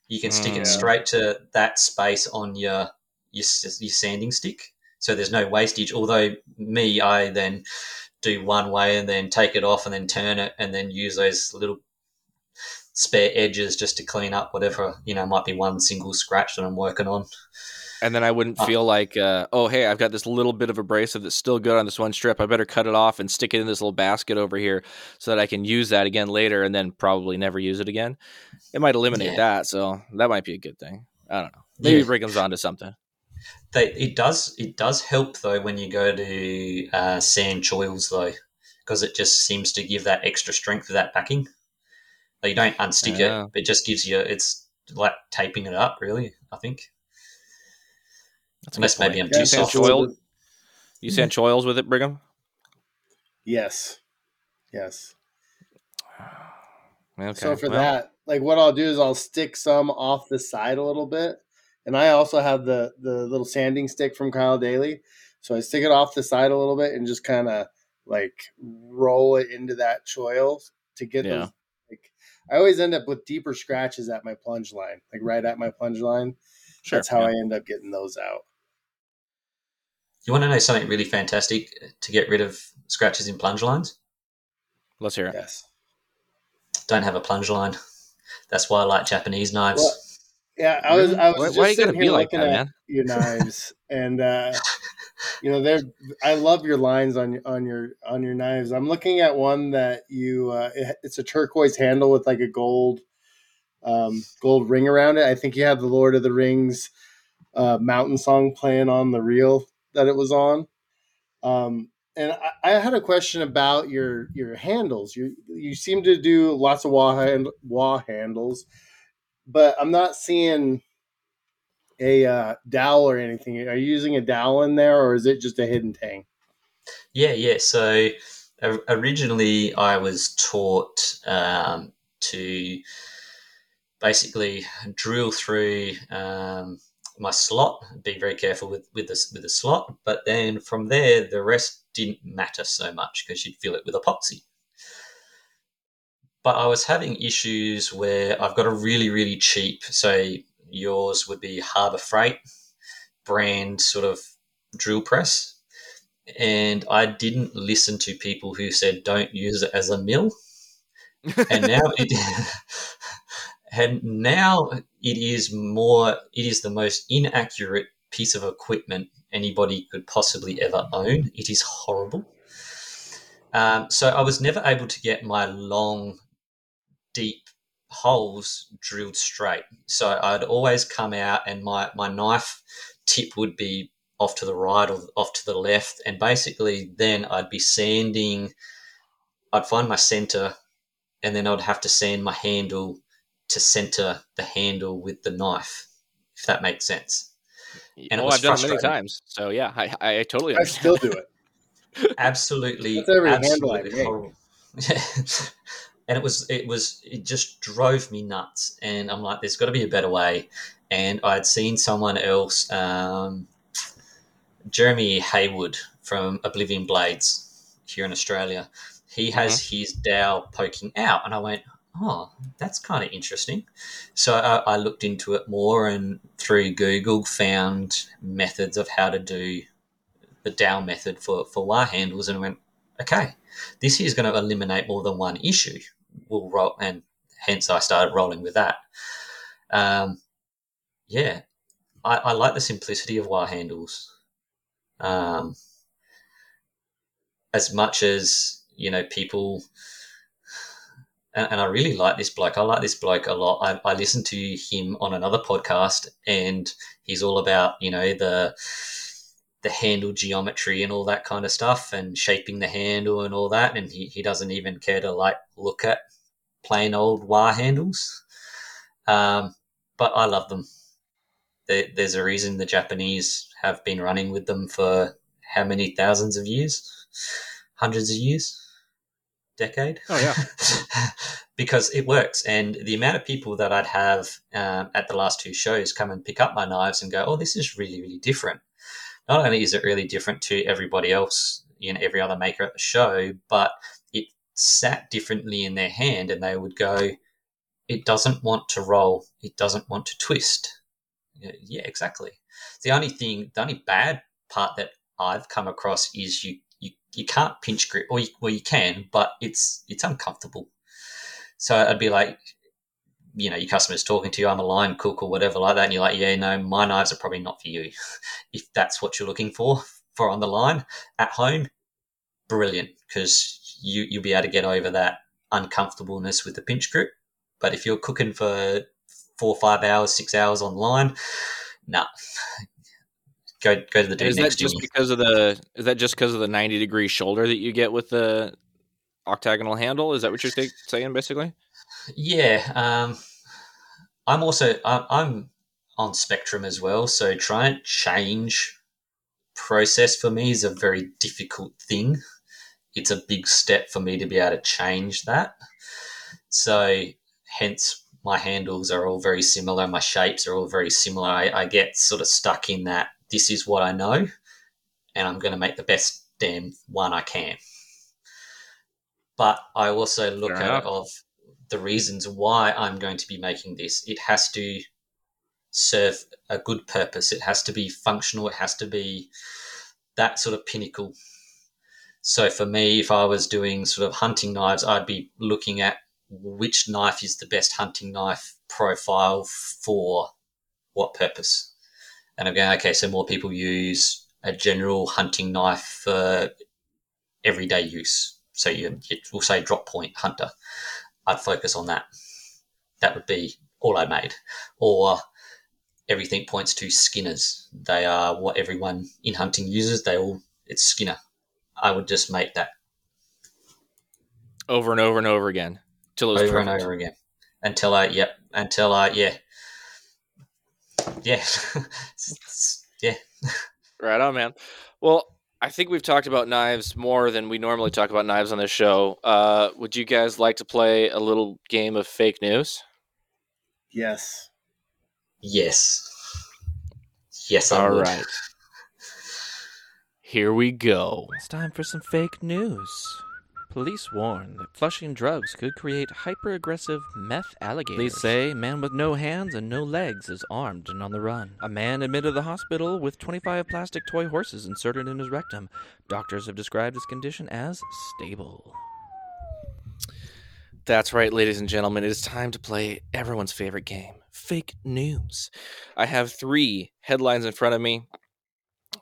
You can stick Mm. it straight to that space on your, your your sanding stick, so there's no wastage. Although me, I then do one way and then take it off and then turn it and then use those little spare edges just to clean up whatever you know might be one single scratch that I'm working on. And then I wouldn't Uh, feel like, uh, oh, hey, I've got this little bit of abrasive that's still good on this one strip. I better cut it off and stick it in this little basket over here so that I can use that again later and then probably never use it again. It might eliminate Yeah. that. So that might be a good thing. I don't know. Maybe Yeah. Brigham's onto something. They, it does it does help though when you go to uh, sand choils though, because it just seems to give that extra strength of that backing. Like, you don't unstick Yeah. it; it just gives you it's like taping it up. Really, I think. That's Unless maybe I'm point. too Yeah, sand soft. choil- You sand choils with it, Brigham? Yes. Yes. Okay. So for well, that, like what I'll do is I'll stick some off the side a little bit. And I also have the the little sanding stick from Kyle Daly. So I stick it off the side a little bit and just kind of like roll it into that choil to get Yeah. those like I always end up with deeper scratches at my plunge line, like right at my plunge line. sure. That's how yeah. I end up getting those out. You want to know something really fantastic uh, to get rid of scratches in plunge lines? Let's hear it. Yes. Don't have a plunge line. That's why I like Japanese knives. Well, Yeah, I was. I was Why- just why you gotta sitting be here like that, at man? your knives, and uh, you know, they're. I love your lines on your on your on your knives. I'm looking at one that you. Uh, it, it's a turquoise handle with like a gold, um, gold ring around it. I think you have the Lord of the Rings, uh, mountain song playing on the reel that it was on. Um, and I, I had a question about your your handles. You you seem to do lots of wa hand, wa handles, but I'm not seeing a uh, dowel or anything. Are you using a dowel in there, or is it just a hidden tang? Yeah, yeah. So originally, I was taught um, to basically drill through um, my slot. Be very careful with with the with the slot, but then from there, the rest didn't matter so much because you'd fill it with epoxy. But I was having issues where I've got a really really cheap. So yours would be Harbor Freight brand sort of drill press and I didn't listen to people who said don't use it as a mill. And now it, and now it is more. It is the most inaccurate piece of equipment anybody could possibly ever own. It is horrible. Um, so I was never able to get my long, deep holes drilled straight. So I'd always come out, and my my knife tip would be off to the right or off to the left. And basically, then I'd be sanding, I'd find my center, and then I'd have to sand my handle to center the handle with the knife, if that makes sense. And oh, I've done it many times. So yeah, I, I, I totally I still do it. Absolutely, That's every handle I absolutely make. horrible. and it was, it was, it just drove me nuts. And I'm like, there's got to be a better way. And I'd seen someone else, um, Jeremy Haywood from Oblivion Blades here in Australia. He has his dowel poking out, and I went, "Oh, that's kind of interesting." So I, I looked into it more, and through Google found methods of how to do the dowel method for for wa handles, and went, "Okay, this is going to eliminate more than one issue." We'll roll, and hence I started rolling with that. Um, yeah, I, I like the simplicity of wa handles. Um, as much as you know people and, and i really like this bloke. I like this bloke a lot. I, I listened to him on another podcast and he's all about you know the the handle geometry and all that kind of stuff and shaping the handle and all that and he, he doesn't even care to like look at plain old wa handles um, but i love them there, there's a reason the Japanese have been running with them for how many thousands of years? Hundreds of years? Decade? Oh, yeah. because it works. And the amount of people that I'd have um, at the last two shows come and pick up my knives and go, oh, this is really, really different. Not only is it really different to everybody else, you know, every other maker at the show, but sat differently in their hand and they would go, it doesn't want to roll, it doesn't want to twist. Yeah, exactly. The only thing, the only bad part that I've come across is you you, you can't pinch grip, or you, well you can, but it's it's uncomfortable. So I'd be like, you know, your customer's talking to you, I'm a line cook or whatever like that, and you're like, yeah, no, my knives are probably not for you. if that's what you're looking for for on the line at home, brilliant because you you'll be able to get over that uncomfortableness with the pinch grip. But if you're cooking for four, five hours, six hours online. Nah, go go to the dude is that just because of the? Is that just because of the ninety degree shoulder that you get with the octagonal handle? Is that what you're saying, basically? Yeah, um, I'm also I'm, I'm on Spectrum as well, so trying to change process for me is a very difficult thing. It's a big step for me to be able to change that. So hence my handles are all very similar, my shapes are all very similar. I, I get sort of stuck in that this is what I know, and I'm going to make the best damn one I can. But I also look Fair at enough. of the reasons why I'm going to be making this. It has to serve a good purpose. It has to be functional. It has to be that sort of pinnacle. So for me, if I was doing sort of hunting knives, I'd be looking at which knife is the best hunting knife profile for what purpose. And I'm going, okay, so more people use a general hunting knife for everyday use. So you, you will say drop point hunter. I'd focus on that. That would be all I made. Or everything points to skinners. They are what everyone in hunting uses. They all it's skinner. I would just make that Over and over and over again till it was over and over again until I yep until I yeah yeah yeah Right on, man. Well, I think we've talked about knives more than we normally talk about knives on this show. Uh, would you guys like to play a little game of fake news? Yes. yes yes I All would. right. Here we go. It's time for some fake news. Police warn that flushing drugs could create hyper-aggressive meth alligators. Police say man with no hands and no legs is armed and on the run. A man admitted to the hospital with 25 plastic toy horses inserted in his rectum. Doctors have described his condition as stable. That's right, ladies and gentlemen. It is time to play everyone's favorite game, fake news. I have three headlines in front of me.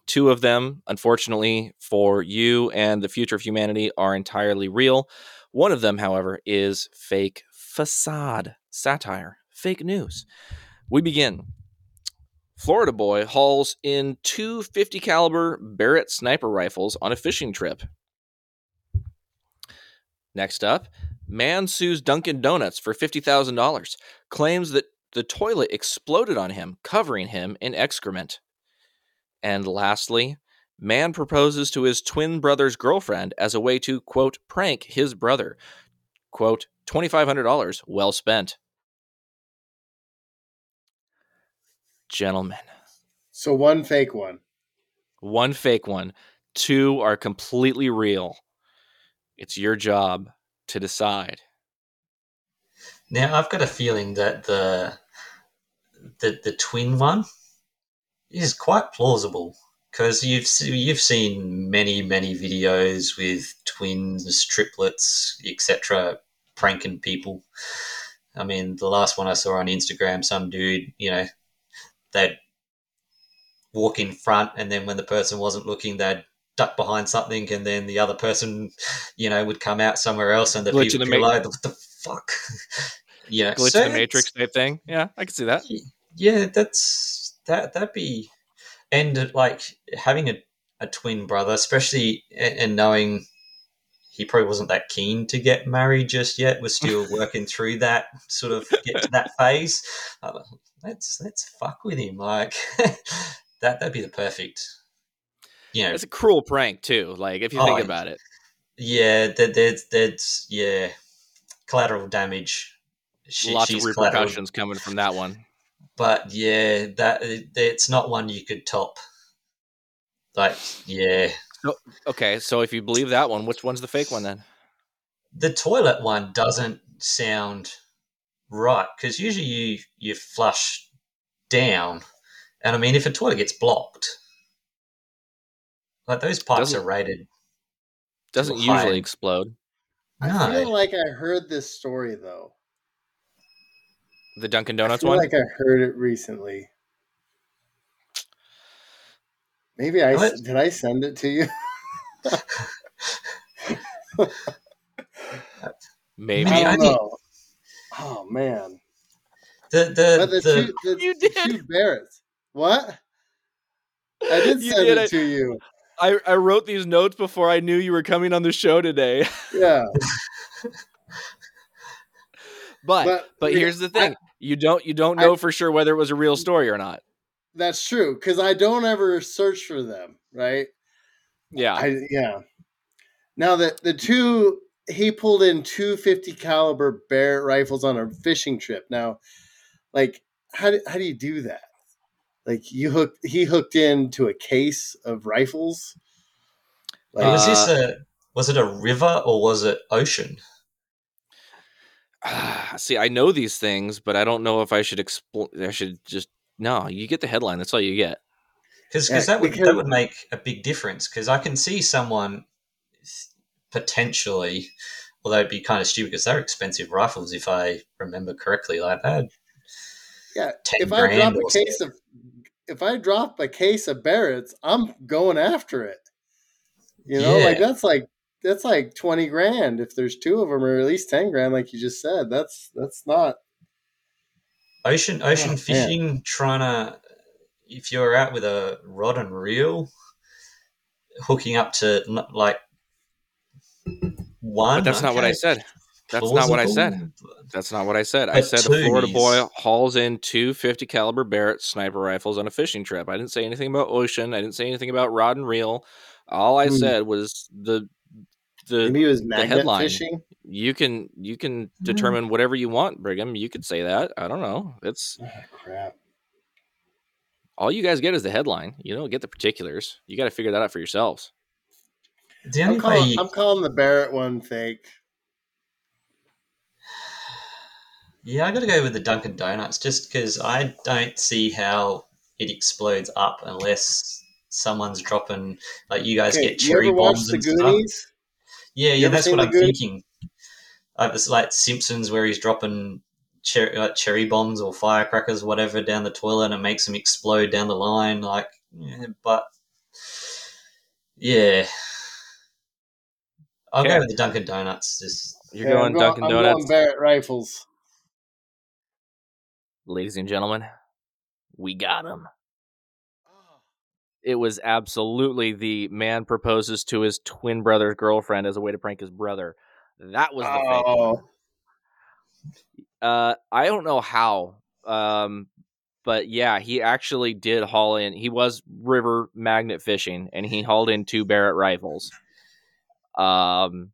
Two of them, unfortunately for you and the future of humanity, are entirely real. One of them, however, is fake facade satire, fake news. We begin. Florida boy hauls in two 50 caliber Barrett sniper rifles on a fishing trip. Next up, man sues Dunkin' Donuts for $50,000, claims that the toilet exploded on him, covering him in excrement. And lastly, man proposes to his twin brother's girlfriend as a way to, quote, prank his brother. Quote, $2,500 well spent. Gentlemen, So one fake one. one fake one, two are completely real. It's your job to decide. Now I've got a feeling that the the the twin one is quite plausible because you've you've seen many many videos with twins, triplets, etc. pranking people. I mean, the last one I saw on Instagram, some dude, you know, they'd walk in front, and then when the person wasn't looking, they'd duck behind something, and then the other person, you know, would come out somewhere else, and the Glitch people the below, ma- what the fuck, you know, Glitch so the Matrix type thing. Yeah, I can see that. yeah, that's that. That'd be, and like having a, a twin brother, especially and, knowing he probably wasn't that keen to get married just yet. Was still working through that sort of get to that phase. Uh, let's let's fuck with him. Like that. That'd be the perfect. You know, It's a cruel prank too. Like if you Oh, think about it, yeah. That that's yeah, collateral damage. She, lots of repercussions coming from that one. But yeah, that it's not one you could top. Like, yeah, Okay, so if you believe that one, which one's the fake one then? the toilet one doesn't sound right because usually you you flush down, and I mean, if a toilet gets blocked, like those pipes Doesn't- are rated. Doesn't High. usually explode. I feel like I heard this story though. The Dunkin' I Donuts feel one. like I heard it recently. Maybe I What? did. I send it to you. Maybe. Maybe I I don't know. Oh man, The the, But the, the two, the, You the did. two Barretts. What? I did send did it it. to you. I, I wrote these notes before I knew you were coming on the show today. Yeah, But but, but here's the I- thing. you don't you don't I- know for sure whether it was a real story or not. that's true because I don't ever search for them. Right? Yeah. I yeah. Now that the two he pulled in two 50 caliber Barrett rifles on a fishing trip. Now, like how do, how do you do that? Like you hooked he hooked into a case of rifles. Like, was this Uh, a was it a river or was it ocean? See, I know these things, but I don't know if I should explain. I should just no. You get the headline. That's all you get. Because Yeah, that would that would make a big difference. Because I can see someone potentially, although it'd be kind of stupid because they're expensive rifles if I remember correctly. Like that, yeah, if I drop a or case of if I drop a case of Barrett's, I'm going after it. You know, like that's like that's like 20 grand if there's two of them or at least 10 grand like you just said. That's that's not ocean ocean man. fishing, trying to if you're out with a rod and reel, hooking up to like one. But that's not what I said. That's not what I said. That's not what I said. I But said a Florida boy hauls in two 50 caliber Barrett sniper rifles on a fishing trip. I didn't say anything about ocean. I didn't say anything about rod and reel. All I Hmm. said was the the maybe it was magnet headline. fishing. you can you can Mm-hmm. determine whatever you want, Brigham. You could say that. I don't know. It's Ah, crap. all you guys get is the headline. You don't get the particulars. You got to figure that out for yourselves. The I'm calling, I'm calling the Barrett one fake. Yeah, I got to go with the Dunkin' Donuts just because I don't see how it explodes up unless someone's dropping like you guys Okay, get you cherry ever watch bombs the and stuff. Goonies? Yeah, yeah, that's what I'm Goonies? thinking. Uh, it's like Simpsons where he's dropping cherry, like cherry bombs or firecrackers, whatever, down the toilet and it makes them explode down the line. Like, yeah, but yeah, I'll Okay. go with the Dunkin' Donuts. Just You're Yeah, going I'm going, Dunkin' I'm Donuts, going Barrett rifles. ladies and gentlemen. We got him. It was absolutely the man proposes to his twin brother's girlfriend as a way to prank his brother. That was the. Oh, Uh, I don't know how. Um, but yeah, he actually did haul in. He was river magnet fishing, and he hauled in two Barrett rifles. Um,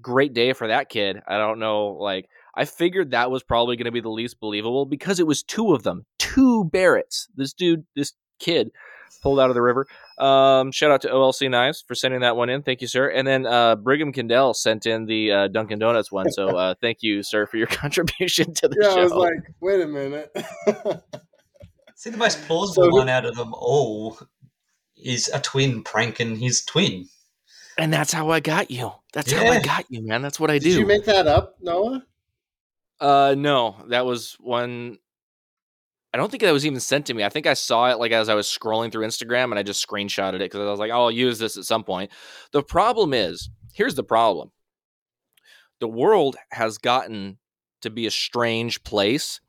great day for that kid. I don't know. Like, I figured that was probably going to be the least believable because it was two of them, two Barretts. This dude, this kid, pulled out of the river. Um, shout out to OLC Knives for sending that one in. Thank you, sir. And then uh, Brigham Kendall sent in the uh, Dunkin' Donuts one. So uh, thank you, sir, for your contribution to the yeah. show. I was like, wait a minute. see the most plausible So- one out of them all is a twin pranking his twin. and that's how I got you. That's how I got you, man. That's what I Did do. you make that up, Noah? Uh, no, that was one. I don't think that was even sent to me. I think I saw it like as I was scrolling through Instagram, and I just screenshotted it because I was like, "Oh, I'll use this at some point." The problem is, here's the problem: the world has gotten to be a strange place,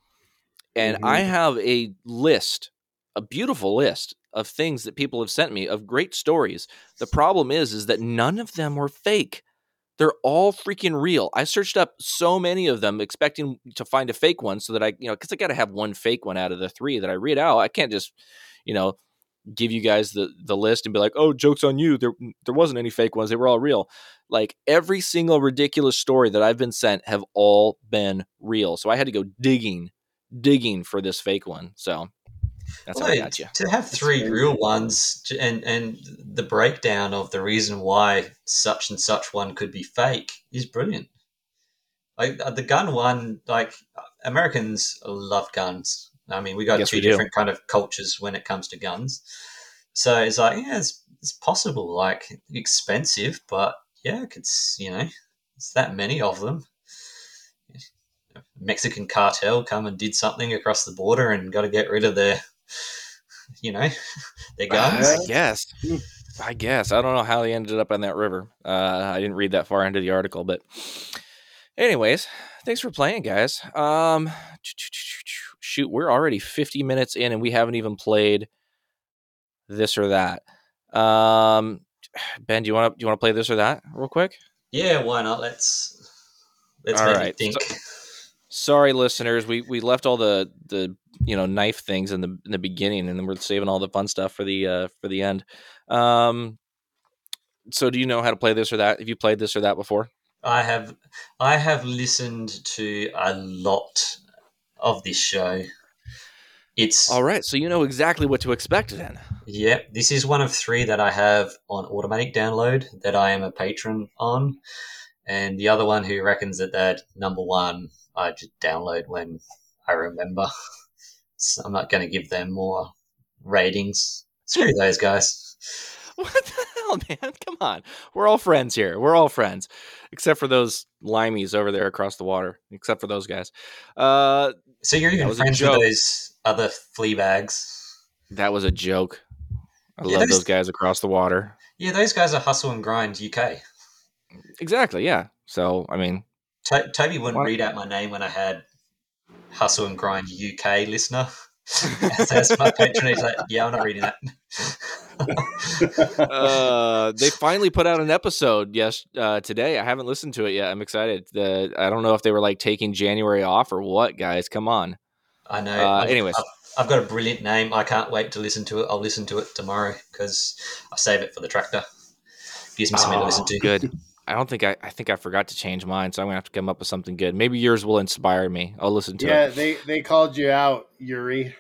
and I mm-hmm. have a list, a beautiful list of things that people have sent me of great stories. The problem is, is that none of them were fake. They're all freaking real. I searched up so many of them, expecting to find a fake one, so that I, you know, because I got to have one fake one out of the three that I read out. I can't just, you know, give you guys the the list and be like, "Oh, jokes on you." There there wasn't any fake ones. They were all real. Like every single ridiculous story that I've been sent have all been real. So I had to go digging, digging for this fake one. So that's how I got you. To have three crazy. real ones and and the breakdown of the reason why such and such one could be fake is brilliant. Like uh, the gun one, like Americans love guns. I mean, we got Yes, two we do. different kind of cultures when it comes to guns. So it's like, yeah, it's, it's possible. Like expensive, but yeah, it's you know, it's that many of them. Mexican cartel come and did something across the border and got to get rid of their, you know, their guns. I guess. I guess. I don't know how they ended up on that river. Uh, I didn't read that far into the article, but anyways, thanks for playing, guys. Um, shoot, we're already 50 minutes in and we haven't even played this or that. Um, ben, do you want to do you want to play this or that real quick? Yeah, why not? Let's let's All make right, me think. so- Sorry, listeners, we we left all the the you know knife things in the in the beginning, and then we're saving all the fun stuff for the uh for the end. Um, so do you know how to play this or that? Have you played this or that before? I have I have listened to a lot of this show. It's All right, so you know exactly what to expect then. Yep, this is one of three that I have on automatic download that I am a patron on, and the other one who reckons that that number one I just download when I remember. So I'm not going to give them more ratings. Screw those guys. What the hell, man? Come on. We're all friends here. We're all friends. Except for those limeys over there across the water. Except for those guys. Uh So you're even friends with those other flea bags. that was a joke. I Yeah, love those- those guys across the water. Yeah, those guys are hustle and grind UK. Exactly, yeah. So I mean To- Toby wouldn't What? read out my name when I had Hustle and Grind UK listener. That's my patron patronage. Like, yeah, I'm not reading that. uh they finally put out an episode yes uh today. I haven't listened to it yet. I'm excited. The I don't know if they were like taking January off or what, guys. Come on. I know. Uh, I've- anyways. I've, I've got a brilliant name. I can't wait to listen to it. I'll listen to it tomorrow because I save it for the tractor. Gives me something to listen to. Oh, Good. I don't think I I think I forgot to change mine, so I'm gonna have to come up with something good. Maybe yours will inspire me. I'll listen to Yeah, it. Yeah, they they called you out, Yuri.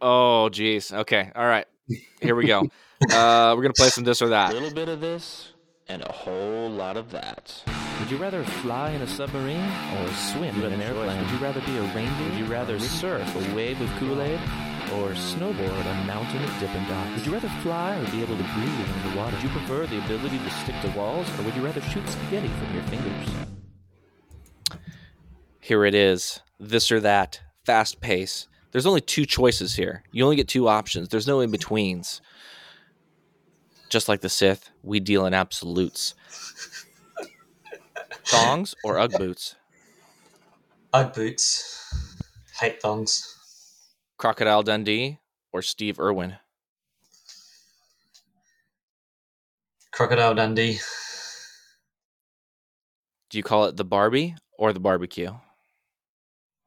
Oh geez. Okay. All right. Here we go. uh we're gonna play some this or that. A little bit of this and a whole lot of that. Would you rather fly in a submarine or swim in an airplane? Would you rather be a reindeer? Would you rather surf a wave of Kool-Aid or snowboard a mountain at Dippin' Dots? Would you rather fly or be able to breathe underwater? Would you prefer the ability to stick to walls or would you rather shoot spaghetti from your fingers? Here it is. This or that. Fast pace. There's only two choices here. You only get two options. There's no in betweens. Just like the Sith, we deal in absolutes. Thongs or Ugg boots? Ugg boots. Hate thongs. Crocodile Dundee or Steve Irwin? Crocodile Dundee. Do you call it the Barbie or the barbecue?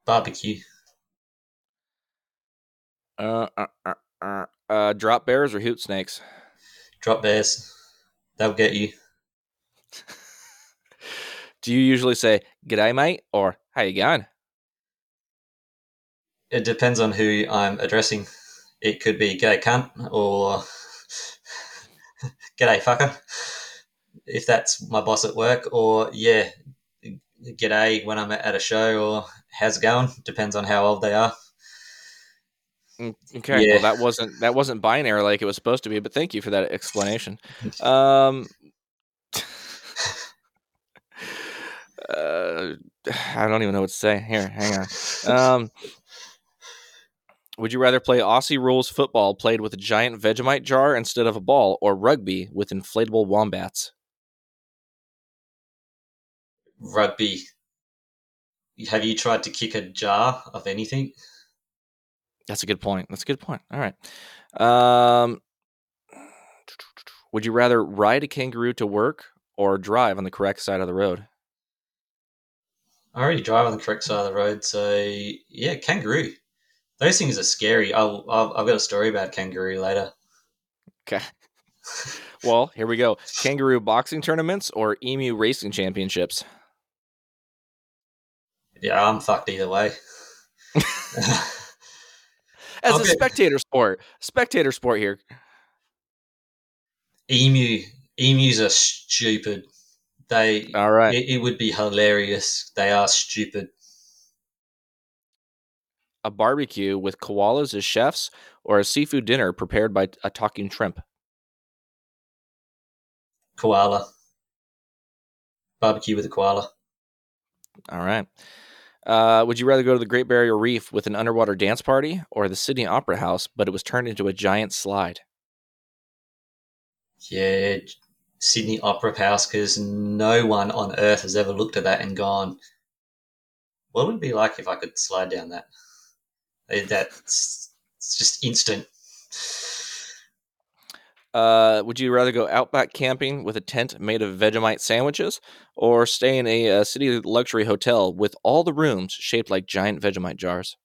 Barbecue. Uh, uh, uh, uh, uh, drop bears or hoop snakes? Drop bears. They'll get you. Do you usually say "G'day, mate" or "How you going"? It depends on who I'm addressing. It could be g'day cunt or g'day fucker. If that's my boss at work, or yeah, g'day when I'm at a show, or how's it going? Depends on how old they are. Mm, Okay, Yeah. well that wasn't that wasn't binary like it was supposed to be, but thank you for that explanation. Um, uh, I don't even know what to say. Here, hang on. Um, would you rather play Aussie rules football played with a giant Vegemite jar instead of a ball, or rugby with inflatable wombats? Rugby. Have you tried to kick a jar of anything? That's a good point. That's a good point. All right. Um, would you rather ride a kangaroo to work or drive on the correct side of the road? I already drive on the correct side of the road, so yeah, kangaroo. Those things are scary. I'll, I'll, I've got a story about kangaroo later. Okay. Well, here we go. Kangaroo boxing tournaments or emu racing championships? Yeah, I'm fucked either way. As a spectator sport. Spectator sport here. Emu, emus are stupid. They, All right. it, it would be hilarious. They are stupid. A barbecue with koalas as chefs or a seafood dinner prepared by a talking shrimp? Koala. Barbecue with a koala. All right. Uh, would you rather go to the Great Barrier Reef with an underwater dance party or the Sydney Opera House, but it was turned into a giant slide? Yeah, Sydney Opera House, because no one on earth has ever looked at that and gone, what would it be like if I could slide down that? That's it's just instant. Uh, would you rather go outback camping with a tent made of Vegemite sandwiches, or stay in a, uh city luxury hotel with all the rooms shaped like giant Vegemite jars?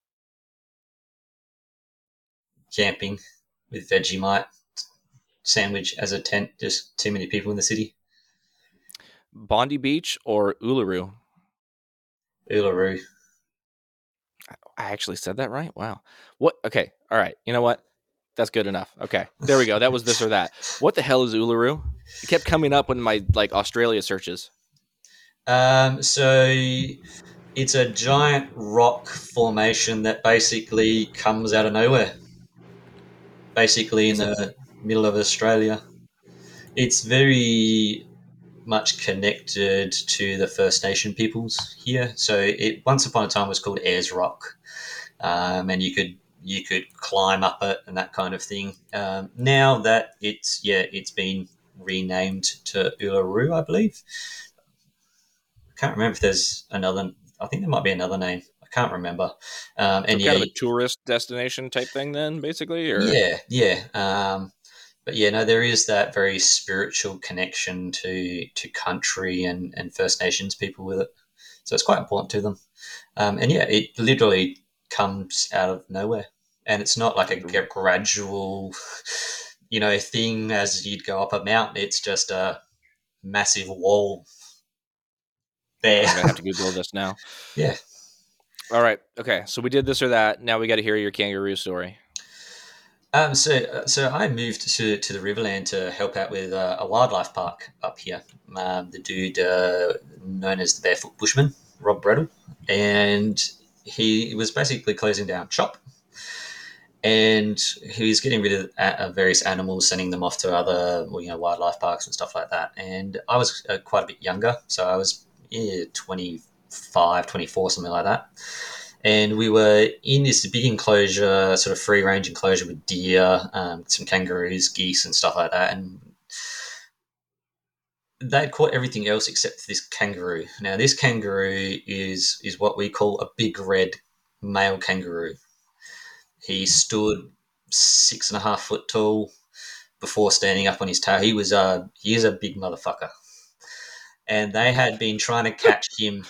Camping with Vegemite sandwich as a tent. Just too many people in the city. Bondi Beach or Uluru? Uluru. I actually said that right. Wow. What? Okay. All right. You know what? That's good enough. Okay. There we go. That was this or that. What the hell is Uluru? It kept coming up in my like Australia searches. Um, so it's a giant rock formation that basically comes out of nowhere. Basically, in the middle of Australia, it's very much connected to the First Nation peoples here. So it once upon a time was called Ayers Rock, um, and you could you could climb up it and that kind of thing. Um, now that it's yeah, it's been renamed to Uluru, I believe. I can't remember if there's another. I think there might be another name. I can't remember. Um, and So yeah, kind of a tourist destination type thing, then basically, or yeah, yeah. Um, but yeah, no, there is that very spiritual connection to to country and and First Nations people with it. So it's quite important to them. Um, and yeah, it literally comes out of nowhere, and it's not like a gradual, you know, thing as you'd go up a mountain. It's just a massive wall there. I'm gonna have to Google this now. yeah. All right. Okay. So we did this or that. Now we got to hear your kangaroo story. Um, so, so I moved to, to the Riverland to help out with uh, a wildlife park up here. Um, the dude uh, known as the Barefoot Bushman, Rob Bredl, and he was basically closing down shop, and he was getting rid of uh, various animals, sending them off to other you know wildlife parks and stuff like that. And I was uh, quite a bit younger, so I was yeah, 25, 24, something like that and we were in this big enclosure, sort of free range enclosure with deer, um, some kangaroos, geese, and stuff like that. And they'd caught everything else except this kangaroo. Now, this kangaroo is is what we call a big red male kangaroo. He stood six and a half foot tall before standing up on his tail. He was a he is a big motherfucker, and they had been trying to catch him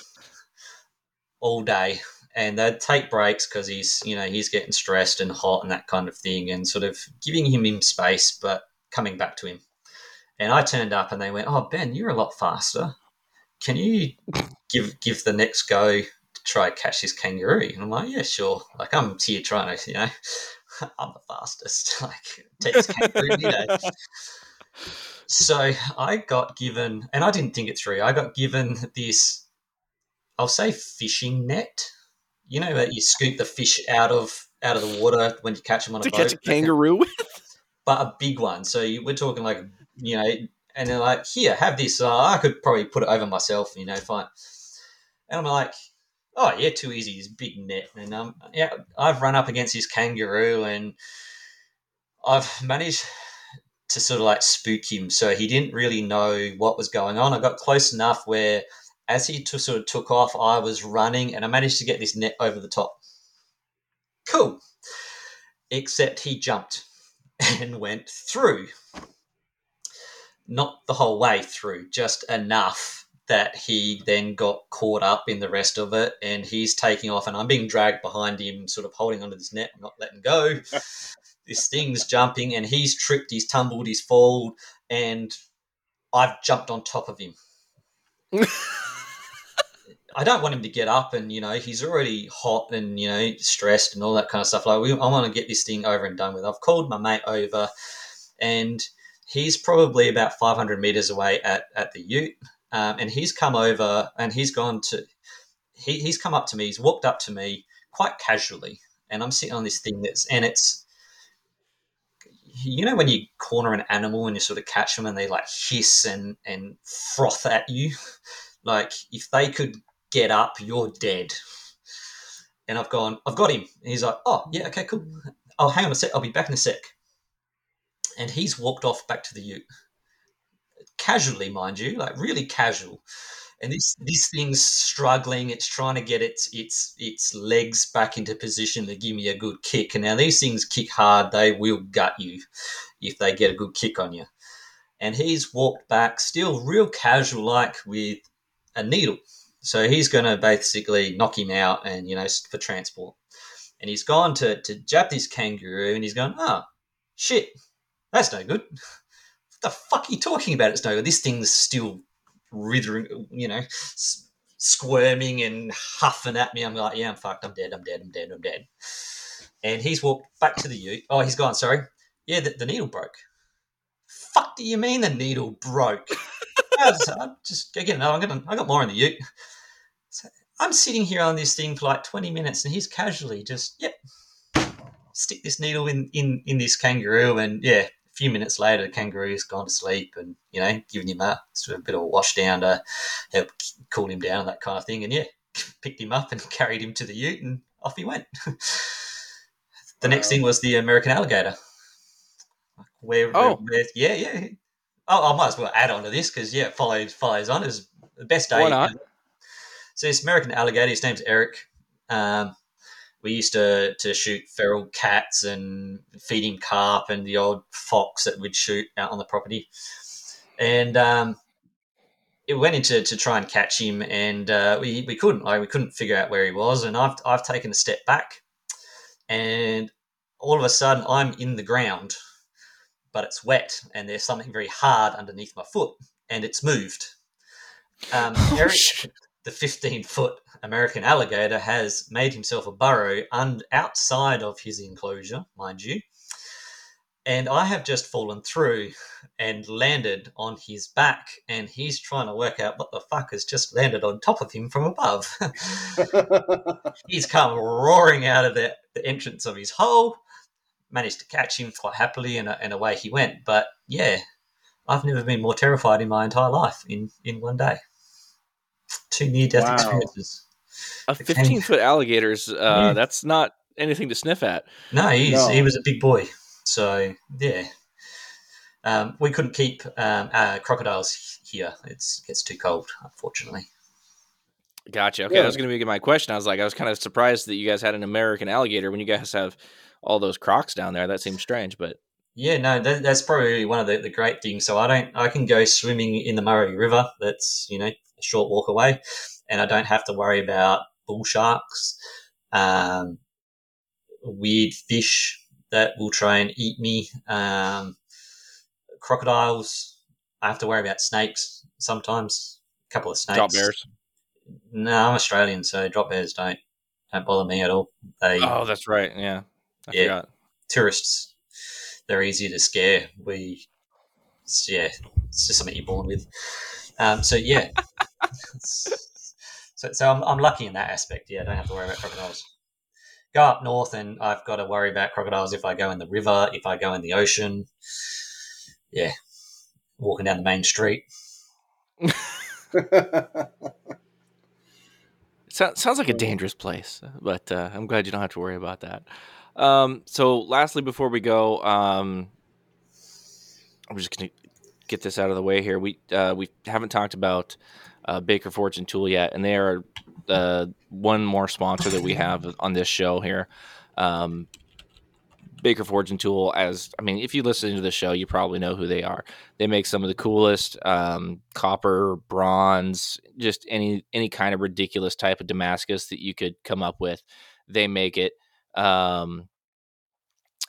all day and they'd take breaks because he's you know he's getting stressed and hot and that kind of thing and sort of giving him him space but coming back to him and i turned up and they went oh ben you're a lot faster. Can you give give the next go to try catch this kangaroo? And i'm like yeah sure. Like i'm here trying to you know i'm the fastest. Like take this kangaroo you know so i got given and i didn't think it through i got given this i'll say fishing net. You know that you scoop the fish out of out of the water when you catch them on a To boat, catch a kangaroo with? but a big one. So you, we're talking like you know, and they're like, "Here, have this." Uh, I could probably put it over myself, you know, fine. And I'm like, "Oh yeah, too easy. This big net." And um, yeah, I've run up against this kangaroo, and I've managed to sort of like spook him, so he didn't really know what was going on. I got close enough where as he t- sort of took off, I was running and I managed to get this net over the top. Cool. Except he jumped and went through. Not the whole way through, just enough that he then got caught up in the rest of it and he's taking off and I'm being dragged behind him, sort of holding onto this net, not letting go. this thing's jumping and he's tripped, he's tumbled, he's fallen, and I've jumped on top of him. I don't want him to get up and you know he's already hot and you know stressed and all that kind of stuff. Like we, I want to get this thing over and done with. I've called my mate over, and he's probably about 500 meters away at at the Ute, um, and he's come over and he's gone to he, he's come up to me. He's walked up to me quite casually, and I'm sitting on this thing that's and it's you know when you corner an animal and you sort of catch them and they like hiss and and froth at you? Like if they could get up you're dead. And i've gone i've got him. And he's like oh yeah okay cool. Oh hang on a sec. I'll be back in a sec and he's walked off back to the ute casually mind you like really casual and this this thing's struggling. It's trying to get its its its legs back into position to give me a good kick. And now these things kick hard; they will gut you if they get a good kick on you. And he's walked back, still real casual, like with a needle. So he's going to basically knock him out, and you know, for transport. And he's gone to to jab this kangaroo, and he's gone, oh shit, that's no good. What the fuck are you talking about? It's no good. This thing's still writhing, you know, s- squirming and huffing at me. I'm like, yeah, I'm fucked. I'm dead. I'm dead. I'm dead. I'm dead. And he's walked back to the ute. Oh, he's gone. Sorry. Yeah, the, the needle broke. Fuck do you mean the needle broke? I was, I'm just again. No, I'm gonna. I got more in the ute. So I'm sitting here on this thing for like 20 minutes, and he's casually just, yep, stick this needle in in in this kangaroo, and yeah, few minutes later, the kangaroo's gone to sleep, and you know, giving him a sort of a bit of a wash down to help cool him down, that kind of thing, and yeah, picked him up and carried him to the ute, and off he went. the next thing was the American alligator. Where, Oh. where yeah, yeah. Oh, I might as well add on to this because yeah, it follows follows on as the best day. Why not? So this American alligator, his name's Eric. Um, we used to to shoot feral cats and feed him carp and the old fox that we'd shoot out on the property. And um, it went into to try and catch him, and uh, we we couldn't. Like we couldn't figure out where he was. And I've I've taken a step back, and all of a sudden I'm in the ground, but it's wet, and there's something very hard underneath my foot, and it's moved. Um, Eric, the 15 foot American alligator has made himself a burrow un- outside of his enclosure, mind you. And I have just fallen through and landed on his back, and he's trying to work out what the fuck has just landed on top of him from above. he's come roaring out of the, the entrance of his hole, managed to catch him quite happily, and, and away he went. But yeah, I've never been more terrified in my entire life in, in one day. Two near death Wow. experiences. A 15 foot alligator's uh, Yeah. that's not anything to sniff at. No, he's, No. he was a big boy. So, yeah. Um, we couldn't keep um, uh, crocodiles here. It's, it gets too cold, unfortunately. Gotcha. Okay, Yeah. that was going to be my question. I was like, I was kind of surprised that you guys had an American alligator when you guys have all those crocs down there. That seems strange, but Yeah, no, that, that's probably one of the, the great things. So I don't, I can go swimming in the Murray River. That's you know a short walk away, and I don't have to worry about bull sharks, um, weird fish that will try and eat me, um, crocodiles. I have to worry about snakes sometimes. A couple of snakes. drop bears. No, I'm Australian, so drop bears don't don't bother me at all. They Oh, that's right. Yeah, I Yeah. forgot. tourists they're easy to scare we it's, yeah it's just something you're born with um, so yeah so, so I'm, I'm lucky in that aspect yeah i don't have to worry about crocodiles go up north and i've got to worry about crocodiles if i go in the river if i go in the ocean yeah walking down the main street So, sounds like a dangerous place, but uh, I'm glad you don't have to worry about that. Um, so, lastly, before we go, um, I'm just going to get this out of the way here. We uh, we haven't talked about uh, Baker Forge and Tool yet, and they are uh, one more sponsor that we have on this show here. Um, Baker Forge and Tool, as I mean, if you listen to the show, you probably know who they are. They make some of the coolest um, copper, bronze, just any any kind of ridiculous type of Damascus that you could come up with. They make it. Um,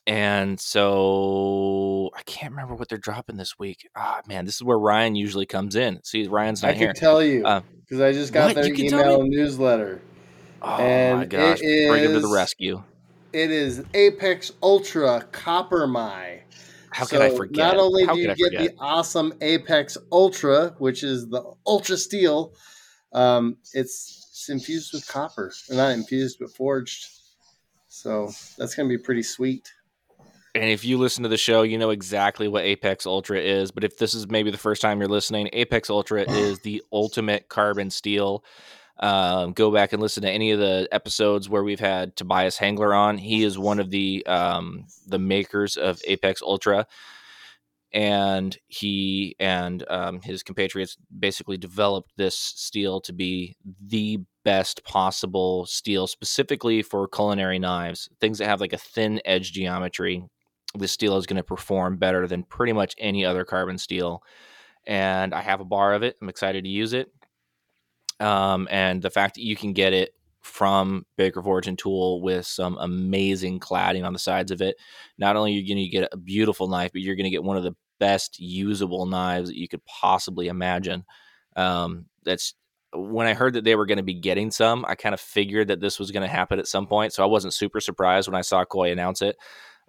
and so I can't remember what they're dropping this week. Ah, man, this is where Ryan usually comes in. See, Ryan's I not here. can tell you Uh, because I just got what? their can email newsletter. Oh my and gosh, it bring him to the rescue. It is Apex Ultra Copper My. How could I So forget? Not only How do you get the awesome Apex Ultra, which is the Ultra Steel, um, it's, it's infused with copper. Not infused, but forged. So that's going to be pretty sweet. And if you listen to the show, you know exactly what Apex Ultra is. But if this is maybe the first time you're listening, Apex Ultra is the ultimate carbon steel. Um, go back and listen to any of the episodes where we've had Tobias Hangler on. He is one of the um, the makers of Apex Ultra. and he and um, his compatriots basically developed this steel to be the best possible steel specifically for culinary knives things that have like a thin edge geometry this steel is going to perform better than pretty much any other carbon steel and i have a bar of it i'm excited to use it um, and the fact that you can get it from Baker Forge and Tool with some amazing cladding on the sides of it. Not only are you going to get a beautiful knife, but you're going to get one of the best usable knives that you could possibly imagine. Um, that's when I heard that they were going to be getting some, I kind of figured that this was going to happen at some point. So I wasn't super surprised when I saw Coy announce it.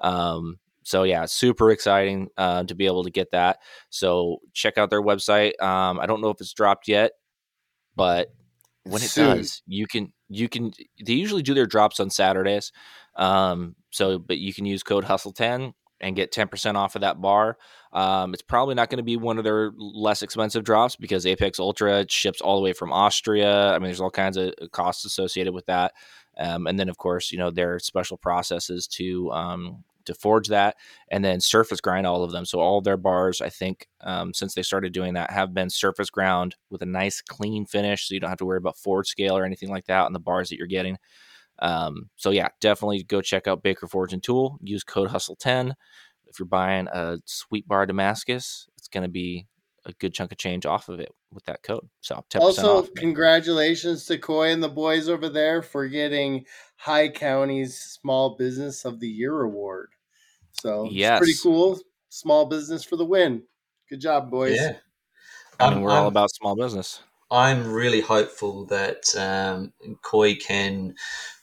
Um, so yeah, super exciting uh, to be able to get that. So check out their website. Um, I don't know if it's dropped yet, but when it Soon. does, you can you can they usually do their drops on Saturdays. Um, so but you can use code hustle 10 and get 10% off of that bar. Um, it's probably not going to be one of their less expensive drops because Apex Ultra ships all the way from Austria. I mean, there's all kinds of costs associated with that. Um, and then, of course, you know, there are special processes to um, to forge that and then surface grind all of them. So all their bars, I think, um, since they started doing that, have been surface ground with a nice clean finish, so you don't have to worry about forge scale or anything like that on the bars that you're getting. Um, so yeah, definitely go check out Baker Forge and Tool. Use code Hustle ten if you're buying a sweet bar Damascus. It's going to be a good chunk of change off of it with that code. So 10% Also, off. congratulations to Coy and the boys over there for getting High County's Small Business of the Year award. So it's pretty cool. Small business for the win. Good job, boys. Yeah. I mean, I'm- we're all I'm- about small business. I'm really hopeful that um, Coy can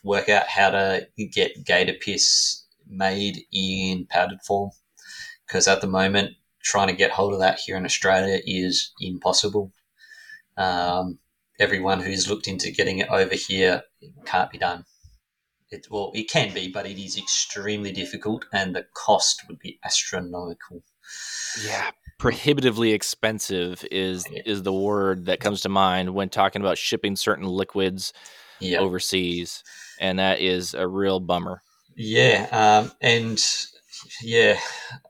work out how to get gator piss made in powdered form. Because at the moment, trying to get hold of that here in Australia is impossible. Um, everyone who's looked into getting it over here it can't be done. It, well, it can be, but it is extremely difficult, and the cost would be astronomical. Yeah, prohibitively expensive is Yeah. is the word that comes to mind when talking about shipping certain liquids overseas, and that is a real bummer. Yeah, um, and yeah,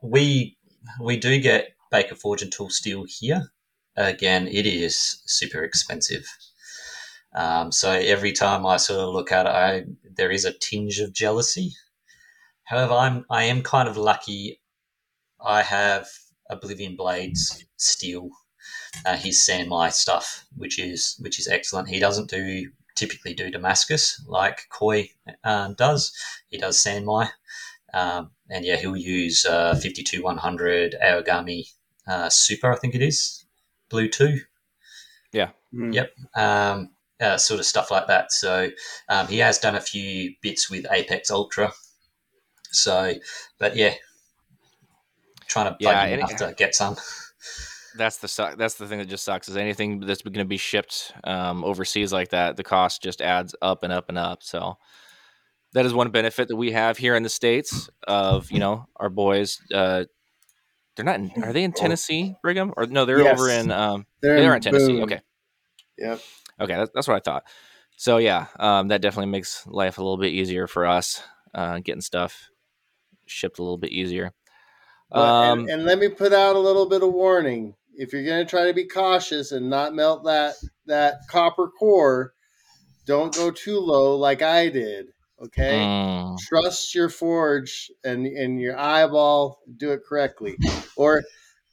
we we do get Baker Forge and Tool Steel here. Again, it is super expensive. Um, so every time I sort of look at it, I, there is a tinge of jealousy. However, I'm I am kind of lucky. I have Oblivion Blades steel. Uh, his San Mai stuff, which is which is excellent. He doesn't do typically do Damascus like Coy um, does. He does San Mai. Um, and yeah, he'll use uh, 52100 Aogami uh, Super, I think it is, Blue 2. Mm. Yep. Um, uh, sort of stuff like that. So um, he has done a few bits with Apex Ultra. So, but yeah, trying to Yeah, bug him and enough to get some. That's the su- that's the thing that just sucks is anything that's going to be shipped um, overseas like that, the cost just adds up and up and up. So that is one benefit that we have here in the states of you know our boys. Uh, they're not. In, are they in Tennessee, Brigham? Or no, they're over in. Um, They're, they're in Tennessee. Boone. Okay. Yep. Okay, that's, that's what I thought. So yeah, um, that definitely makes life a little bit easier for us, uh, getting stuff shipped a little bit easier. Um, and, and let me put out a little bit of warning. If you're going to try to be cautious and not melt that that copper core, don't go too low like I did. Okay. mm, Trust your forge and and your eyeball. Do it correctly, or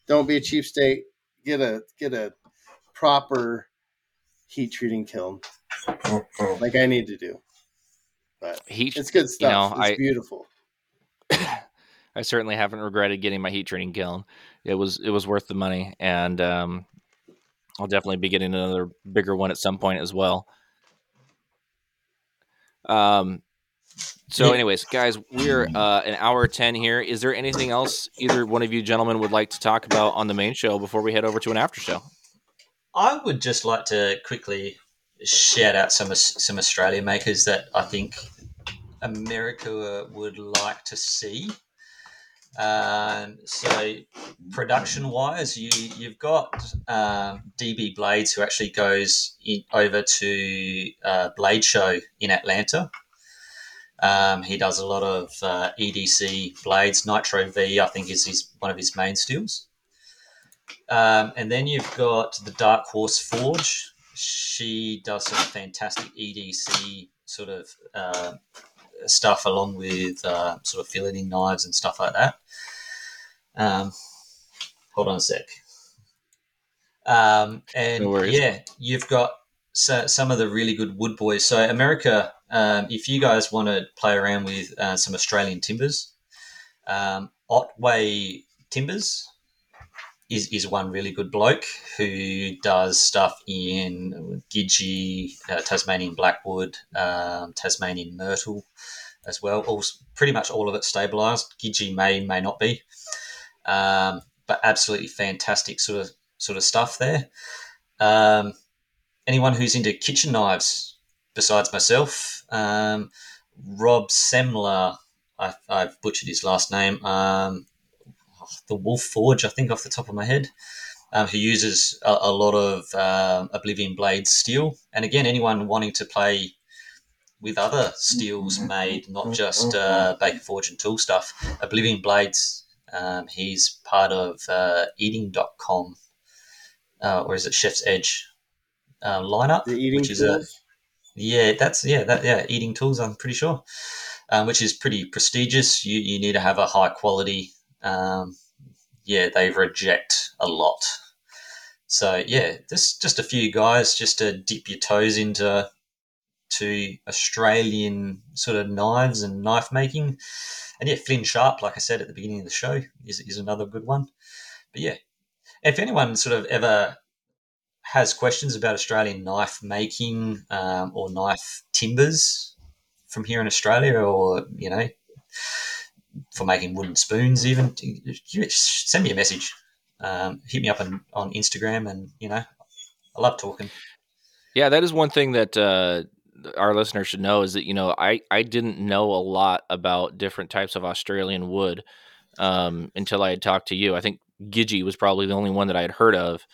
don't be a cheapskate. Get a get a proper heat treating kiln like I need to do. But heat. it's good you stuff. know, it's I- beautiful. I certainly haven't regretted getting my heat treating kiln. It was it was worth the money, and um, I'll definitely be getting another bigger one at some point as well. Um. So, anyways, guys, we're uh, an hour ten here. Is there anything else either one of you gentlemen would like to talk about on the main show before we head over to an after show? I would just like to quickly shout out some some Australian makers that I think America would like to see. Um, so, production wise, you you've got um, DB Blades who actually goes in, over to uh, Blade Show in Atlanta. Um, he does a lot of uh, EDC blades. Nitro V, I think, is his, one of his main steels. Um, and then you've got the Dark Horse Forge. She does some fantastic EDC sort of uh, stuff along with uh, sort of filleting knives and stuff like that. Um, hold on a sec. Um, and No yeah, you've got so, some of the really good wood boys. So America, um, if you guys want to play around with uh, some Australian timbers, um, Otway Timbers is, is one really good bloke who does stuff in Gidgee, uh, Tasmanian Blackwood, um, Tasmanian Myrtle as well. All, pretty much all of it stabilised. Gidgee may, may not be. Um, but absolutely fantastic sort of sort of stuff there. Um, anyone who's into kitchen knives besides myself, um, Rob Semler, I, I've butchered his last name, um, the Wolf Forge, I think, off the top of my head, um, who uses a, a lot of um, Oblivion Blades steel. And again, anyone wanting to play with other steels made, not just uh, Baker Forge and tool stuff, Oblivion Blades. Um, he's part of uh, eating.com, uh, or is it Chef's Edge uh, lineup? The eating which is a, tools. Yeah, that's yeah, that yeah, eating tools. I'm pretty sure, um, which is pretty prestigious. You you need to have a high quality. Um, yeah, they reject a lot. So yeah, just just a few guys just to dip your toes into to Australian sort of knives and knife making, and yeah, Flynn Sharp, like I said at the beginning of the show, is is another good one. But yeah, if anyone sort of ever has questions about Australian knife making um, or knife timbers from here in Australia, or you know, for making wooden spoons, even send me a message. Um, hit me up on, on Instagram, and you know, I love talking. Yeah, that is one thing that uh, our listeners should know is that you know I I didn't know a lot about different types of Australian wood um, until I had talked to you. I think Gidgee was probably the only one that I had heard of,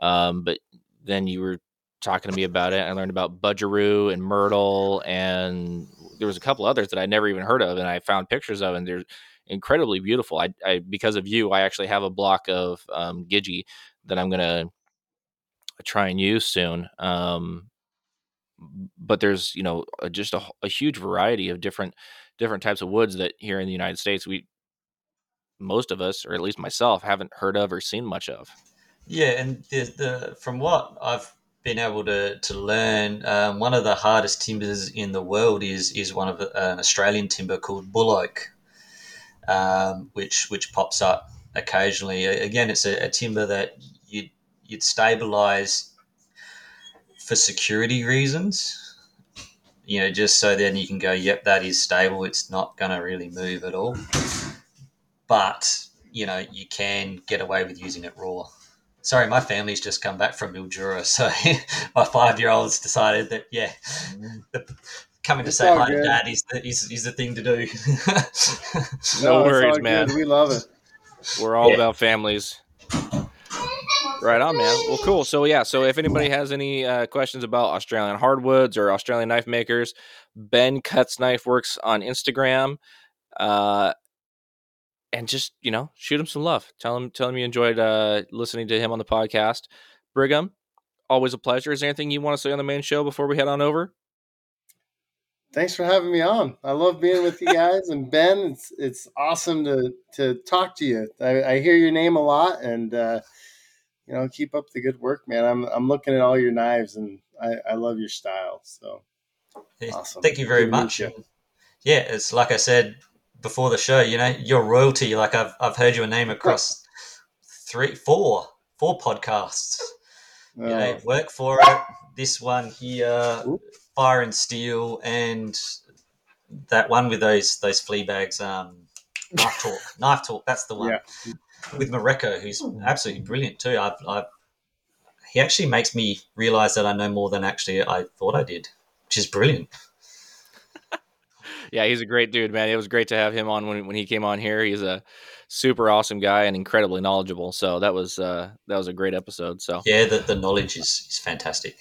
um, but then you were talking to me about it. I learned about budgeroo and myrtle, and there was a couple others that I never even heard of, and I found pictures of, and they're incredibly beautiful. I, I because of you, I actually have a block of um, Gidgee that I'm gonna try and use soon. Um, but there's you know just a, a huge variety of different different types of woods that here in the United States we most of us or at least myself haven't heard of or seen much of. Yeah, and the, the from what I've been able to to learn, um, one of the hardest timbers in the world is is one of the- an Australian timber called bull oak, um, which which pops up occasionally. Again, it's a, a timber that you'd you'd stabilize for security reasons. You know, just so then you can go, yep, that is stable. It's not going to really move at all. But you know, you can get away with using it raw. Sorry, my family's just come back from Mildura, so my five-year-old's decided that yeah, the, coming to say all hi to dad is the, is, is the thing to do. No it's all worries, good. man. We love it. We're all Yeah. about families. Right on, man. Well, cool. So yeah, so if anybody has any uh, questions about Australian hardwoods or Australian knife makers, Ben Cutts Knife Works on Instagram, uh, and just you know shoot him some love. Tell him tell him you enjoyed uh, listening to him on the podcast. Brigham, always a pleasure. Is there anything you want to say on the main show before we head on over? Thanks for having me on. I love being with you guys and Ben. It's it's awesome to to talk to you. I, I hear your name a lot, and uh, you know, keep up the good work, man. I'm I'm looking at all your knives, and I, I love your style. So Awesome. Thank you very Good much. you. Yeah, it's like I said before the show. You know, your royalty. Like I've I've heard your name across three, four, four podcasts. You know, uh, work for it. This one here, Ooh. Fire and Steel, and that one with those those flea bags. Um, knife talk, knife talk. That's the one Yeah. with Mareko, who's absolutely brilliant too. I've, I've he actually makes me realize that I know more than actually I thought I did, which is brilliant. Yeah, he's a great dude, man. It was great to have him on when when he came on here. He's a super awesome guy and incredibly knowledgeable. So that was uh, that was a great episode. So Yeah, the, the knowledge is, is fantastic.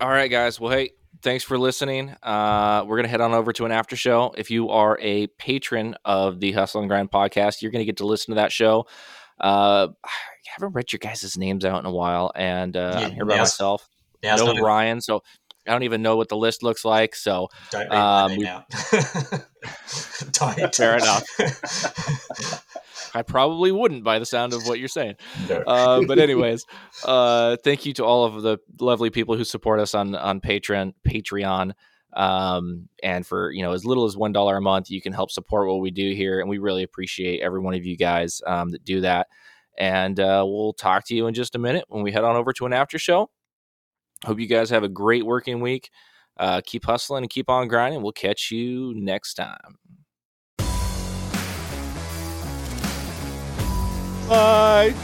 All right, guys. Well, hey, thanks for listening. Uh, we're gonna head on over to an after show. If you are a patron of the Hustle and Grind podcast, you're gonna get to listen to that show. Uh, I haven't read your guys' names out in a while, and uh, Yeah, I'm here by myself. No Ryan, so I don't even know what the list looks like. So Don't um, my name we- out. Don't. Fair I probably wouldn't by the sound of what you're saying. No. Uh, but anyways, uh, thank you to all of the lovely people who support us on on Patreon. Patreon. Um, and for you know as little as one dollar a month, you can help support what we do here, and we really appreciate every one of you guys um, that do that. And uh, we'll talk to you in just a minute when we head on over to an after show. Hope you guys have a great working week. Uh, keep hustling and keep on grinding. We'll catch you next time. Bye.